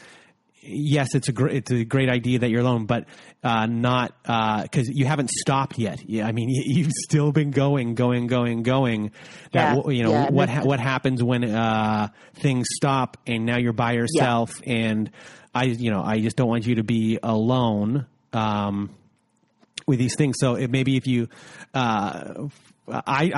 yes, it's a great it's a great idea that you're alone, but uh, not because uh, you haven't stopped yet. Yeah, I mean *laughs* you, have still been going, going, going, going. That yeah. you know yeah. what ha- what happens when uh, things stop and now you're by yourself, and I you know I just don't want you to be alone. Um, with these things, so it, maybe if you uh, I,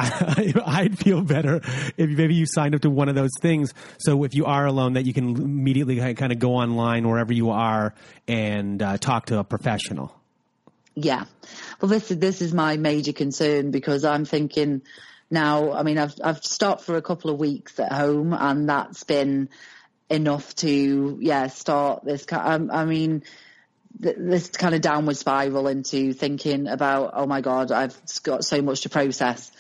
I *laughs* would feel better if maybe you signed up to one of those things. So if you are alone, that you can immediately kind of go online wherever you are and uh, talk to a professional. Yeah, well, this is this is my major concern because I'm thinking now. I mean, I've I've stopped for a couple of weeks at home, and that's been enough to yeah start this. Um, I mean this kind of downward spiral into thinking about, oh my God, I've got so much to process.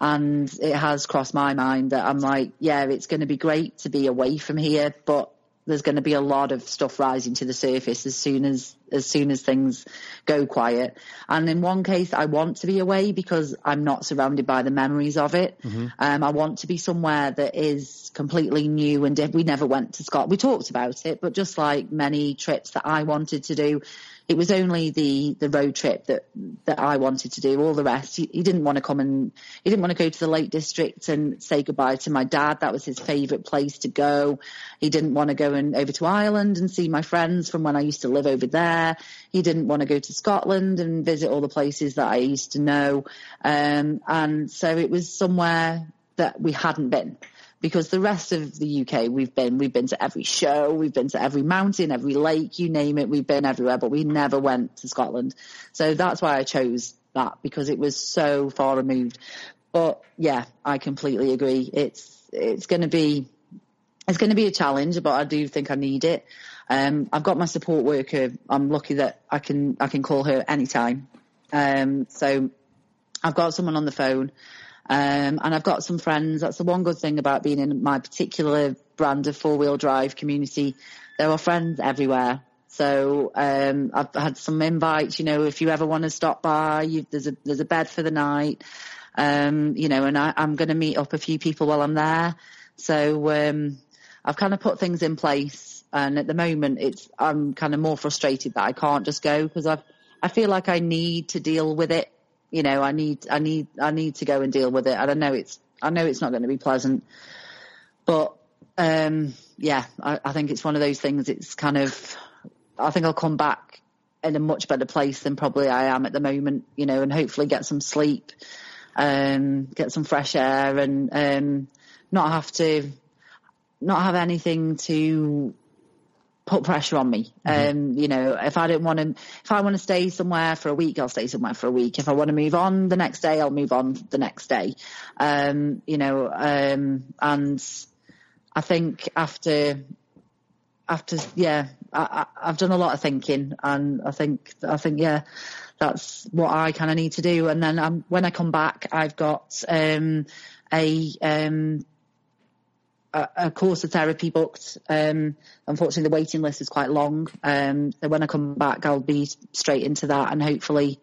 And it has crossed my mind that I'm like, yeah, it's going to be great to be away from here, but there's going to be a lot of stuff rising to the surface as soon as as soon as things go quiet. And in one case, I want to be away because I'm not surrounded by the memories of it. Mm-hmm. Um, I want to be somewhere that is completely new and we never went to Scotland. We talked about it, but just like many trips that I wanted to do, it was only the the road trip that that I wanted to do. All the rest, he, he, didn't want to come and he didn't want to go to the Lake District and say goodbye to my dad. That was his favourite place to go. He didn't want to go and over to Ireland and see my friends from when I used to live over there. He didn't want to go to Scotland and visit all the places that I used to know. Um, and so it was somewhere that we hadn't been because the rest of the UK we've been we've been to every show, we've been to every mountain, every lake, you name it, we've been everywhere, but we never went to Scotland. So that's why I chose that because it was so far removed. But yeah, I completely agree. It's it's going to be it's going to be a challenge, but I do think I need it. Um, I've got my support worker. I'm lucky that I can I can call her anytime. Um, so I've got someone on the phone. Um, and I've got some friends. That's the one good thing about being in my particular brand of four wheel drive community. There are friends everywhere. So um, I've had some invites. You know, if you ever want to stop by, you, there's a there's a bed for the night. Um, you know, and I, I'm going to meet up a few people while I'm there. So um, I've kind of put things in place, and at the moment, it's I'm kind of more frustrated that I can't just go because I've I feel like I need to deal with it. You know, I need I need I need to go and deal with it. And I know it's I know it's not going to be pleasant, but um, yeah, I, I think it's one of those things. It's kind of I think I'll come back in a much better place than probably I am at the moment. You know, and hopefully get some sleep, um, get some fresh air, and um, not have to not have anything to put pressure on me. Mm-hmm. Um, you know, if I don't want to, if I want to stay somewhere for a week, I'll stay somewhere for a week. If I want to move on the next day, I'll move on the next day. Um, you know, um, and I think after, after, yeah, I, have done a lot of thinking and I think, I think, yeah, that's what I kind of need to do. And then um, when I come back, I've got, um, a, um, a, a course of therapy booked. Um, unfortunately, the waiting list is quite long. Um, so when I come back, I'll be straight into that, and hopefully,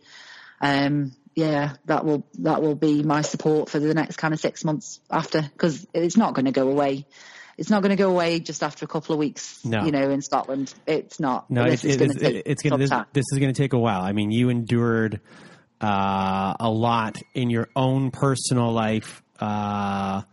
um, yeah, that will that will be my support for the next kind of six months after, because it's not going to go away. It's not going to go away just after a couple of weeks. No. you know, in Scotland, it's not. No, this it's, it's, it's going this, this is going to take a while. I mean, you endured uh, a lot in your own personal life uh,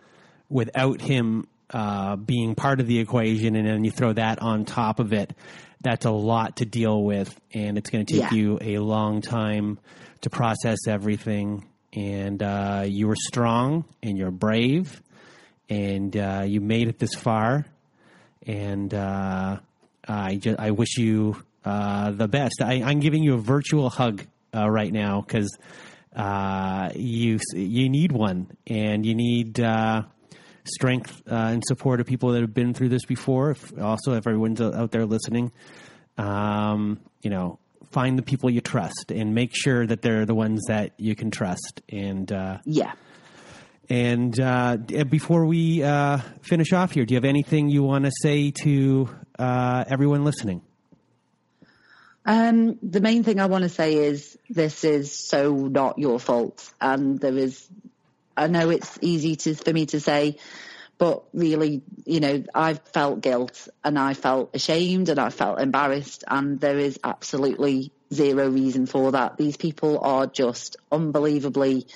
without him uh, being part of the equation, and then you throw that on top of it. That's a lot to deal with, and it's going to take yeah. you a long time to process everything. And uh, you were strong, and you're brave, and uh, you made it this far. And uh, I just I wish you uh, the best. I, am giving you a virtual hug right now because you you need one, and you need strength uh, and support of people that have been through this before. If, also, if everyone's out there listening, um, you know, find the people you trust and make sure that they're the ones that you can trust. And uh, yeah. And uh, before we uh, finish off here, do you have anything you want to say to uh, everyone listening? Um, the main thing I want to say is this is so not your fault, and there is I know it's easy to, for me to say, but really, you know, I felt guilt and I felt ashamed and I felt embarrassed and there is absolutely zero reason for that. These people are just unbelievably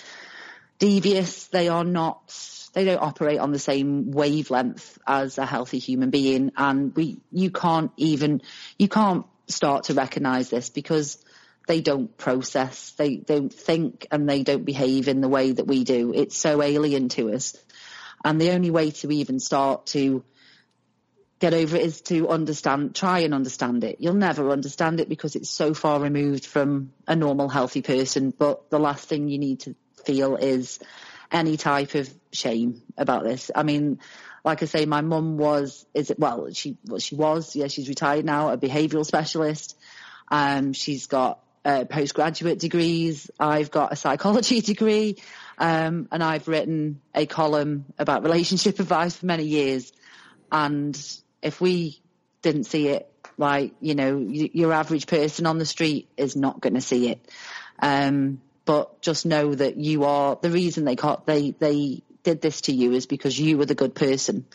devious. They are not, they don't operate on the same wavelength as a healthy human being. And we, you can't even, you can't start to recognize this because they don't process, they don't think and they don't behave in the way that we do. It's so alien to us. And the only way to even start to get over it is to understand, try and understand it. You'll never understand it because it's so far removed from a normal, healthy person. But the last thing you need to feel is any type of shame about this. I mean, like I say, my mum was, is it, well, she, well, she was, yeah, she's retired now, a behavioural specialist. Um, she's got uh, postgraduate degrees. I've got a psychology *laughs* degree, um, and I've written a column about relationship *laughs* advice for many years. And if we didn't see it, like you know, your average person on the street is not going to see it. Um, but just know that you are the reason they caught, they they did this to you is because you were the good person.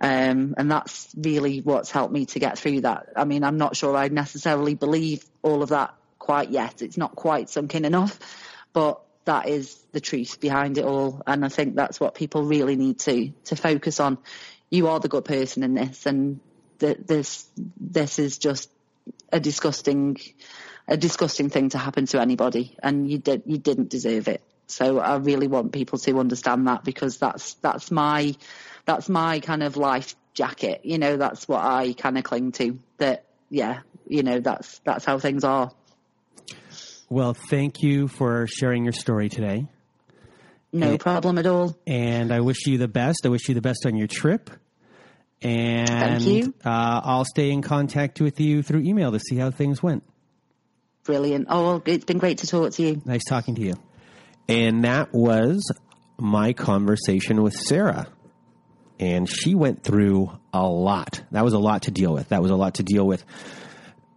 Um, and that's really what's helped me to get through that. I mean, I'm not sure I necessarily believe all of that quite yet. It's not quite sunk in enough, but that is the truth behind it all. And I think that's what people really need to, to focus on. You are the good person in this and th- this, this is just a disgusting, a disgusting thing to happen to anybody and you did, you didn't deserve it. So I really want people to understand that because that's, that's my, that's my kind of life jacket. You know, that's what I kind of cling to that, yeah, you know, that's, that's how things are. Well, thank you for sharing your story today. No and, problem at all. And I wish you the best. I wish you the best on your trip. And Thank you. Uh, I'll stay in contact with you through email to see how things went. Brilliant. Oh, well, it's been great to talk to you. Nice talking to you. And that was my conversation with Sara. And she went through a lot. That was a lot to deal with. That was a lot to deal with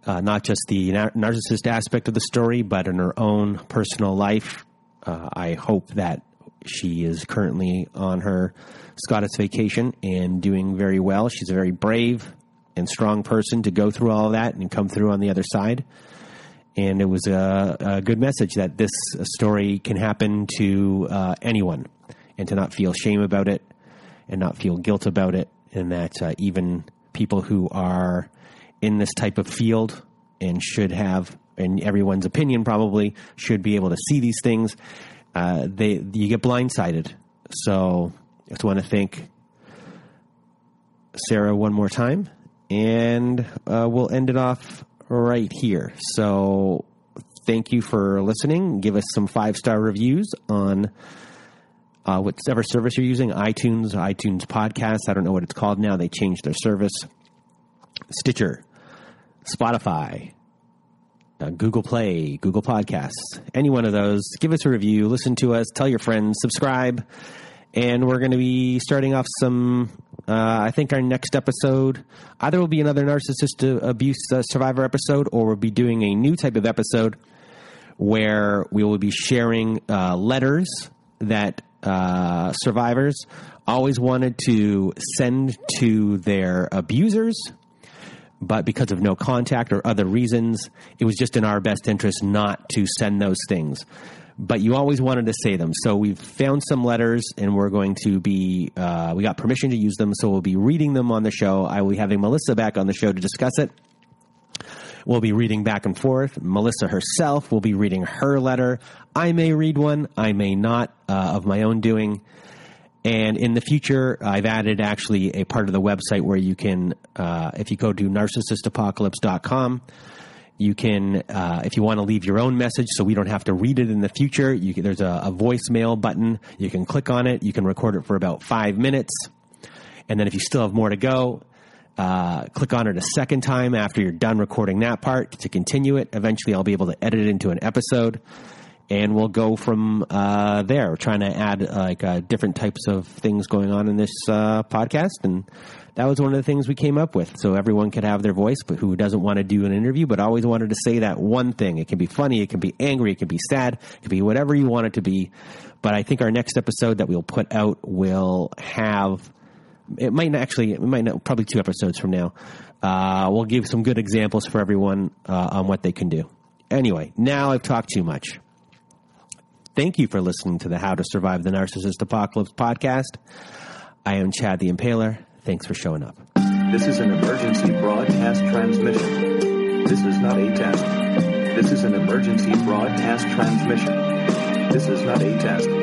uh, not just the nar- narcissist aspect of the story, but in her own personal life. Uh, I hope that she is currently on her Scottish vacation and doing very well. She's a very brave and strong person to go through all that and come through on the other side. And it was a, a good message that this story can happen to uh, anyone and to not feel shame about it and not feel guilt about it. And that uh, even people who are in this type of field and should have, in everyone's opinion, probably should be able to see these things. Uh, they you get blindsided. So I just want to thank Sara one more time, and uh, we'll end it off right here. So thank you for listening. Give us some five star reviews on. Uh, whatever service you're using, iTunes, iTunes Podcasts. I don't know what it's called now. They changed their service. Stitcher, Spotify, uh, Google Play, Google Podcasts, any one of those. Give us a review, listen to us, tell your friends, subscribe. And we're going to be starting off some. Uh, I think our next episode either will be another narcissist abuse uh, survivor episode, or we'll be doing a new type of episode where we will be sharing uh, letters that uh, survivors always wanted to send to their abusers but because of no contact or other reasons, it was just in our best interest not to send those things. But you always wanted to say them. So we've found some letters and we're going to be, uh, we got permission to use them. So we'll be reading them on the show. I will be having Melissa back on the show to discuss it. We'll be reading back and forth. Melissa herself will be reading her letter. I may read one, I may not, uh, of my own doing. And in the future, I've added actually a part of the website where you can, uh, if you go to narcissistapocalypse.com, you can, uh, if you want to leave your own message so we don't have to read it in the future, can, there's a, a voicemail button. You can click on it. You can record it for about five minutes. And then if you still have more to go, uh, click on it a second time after you're done recording that part to continue it. Eventually, I'll be able to edit it into an episode and we'll go from uh, there. Trying to add like uh, different types of things going on in this uh, podcast, and that was one of the things we came up with. So everyone could have their voice, but who doesn't want to do an interview, but always wanted to say that one thing. It can be funny, it can be angry, it can be sad, it can be whatever you want it to be. But I think our next episode that we'll put out will have. It might not actually. It might not. Probably two episodes from now. Uh, we'll give some good examples for everyone uh, on what they can do. Anyway, now I've talked too much. Thank you for listening to the How to Survive the Narcissist Apocalypse podcast. I am Chad the Impaler. Thanks for showing up. This is an emergency broadcast transmission. This is not a test. This is an emergency broadcast transmission. This is not a test.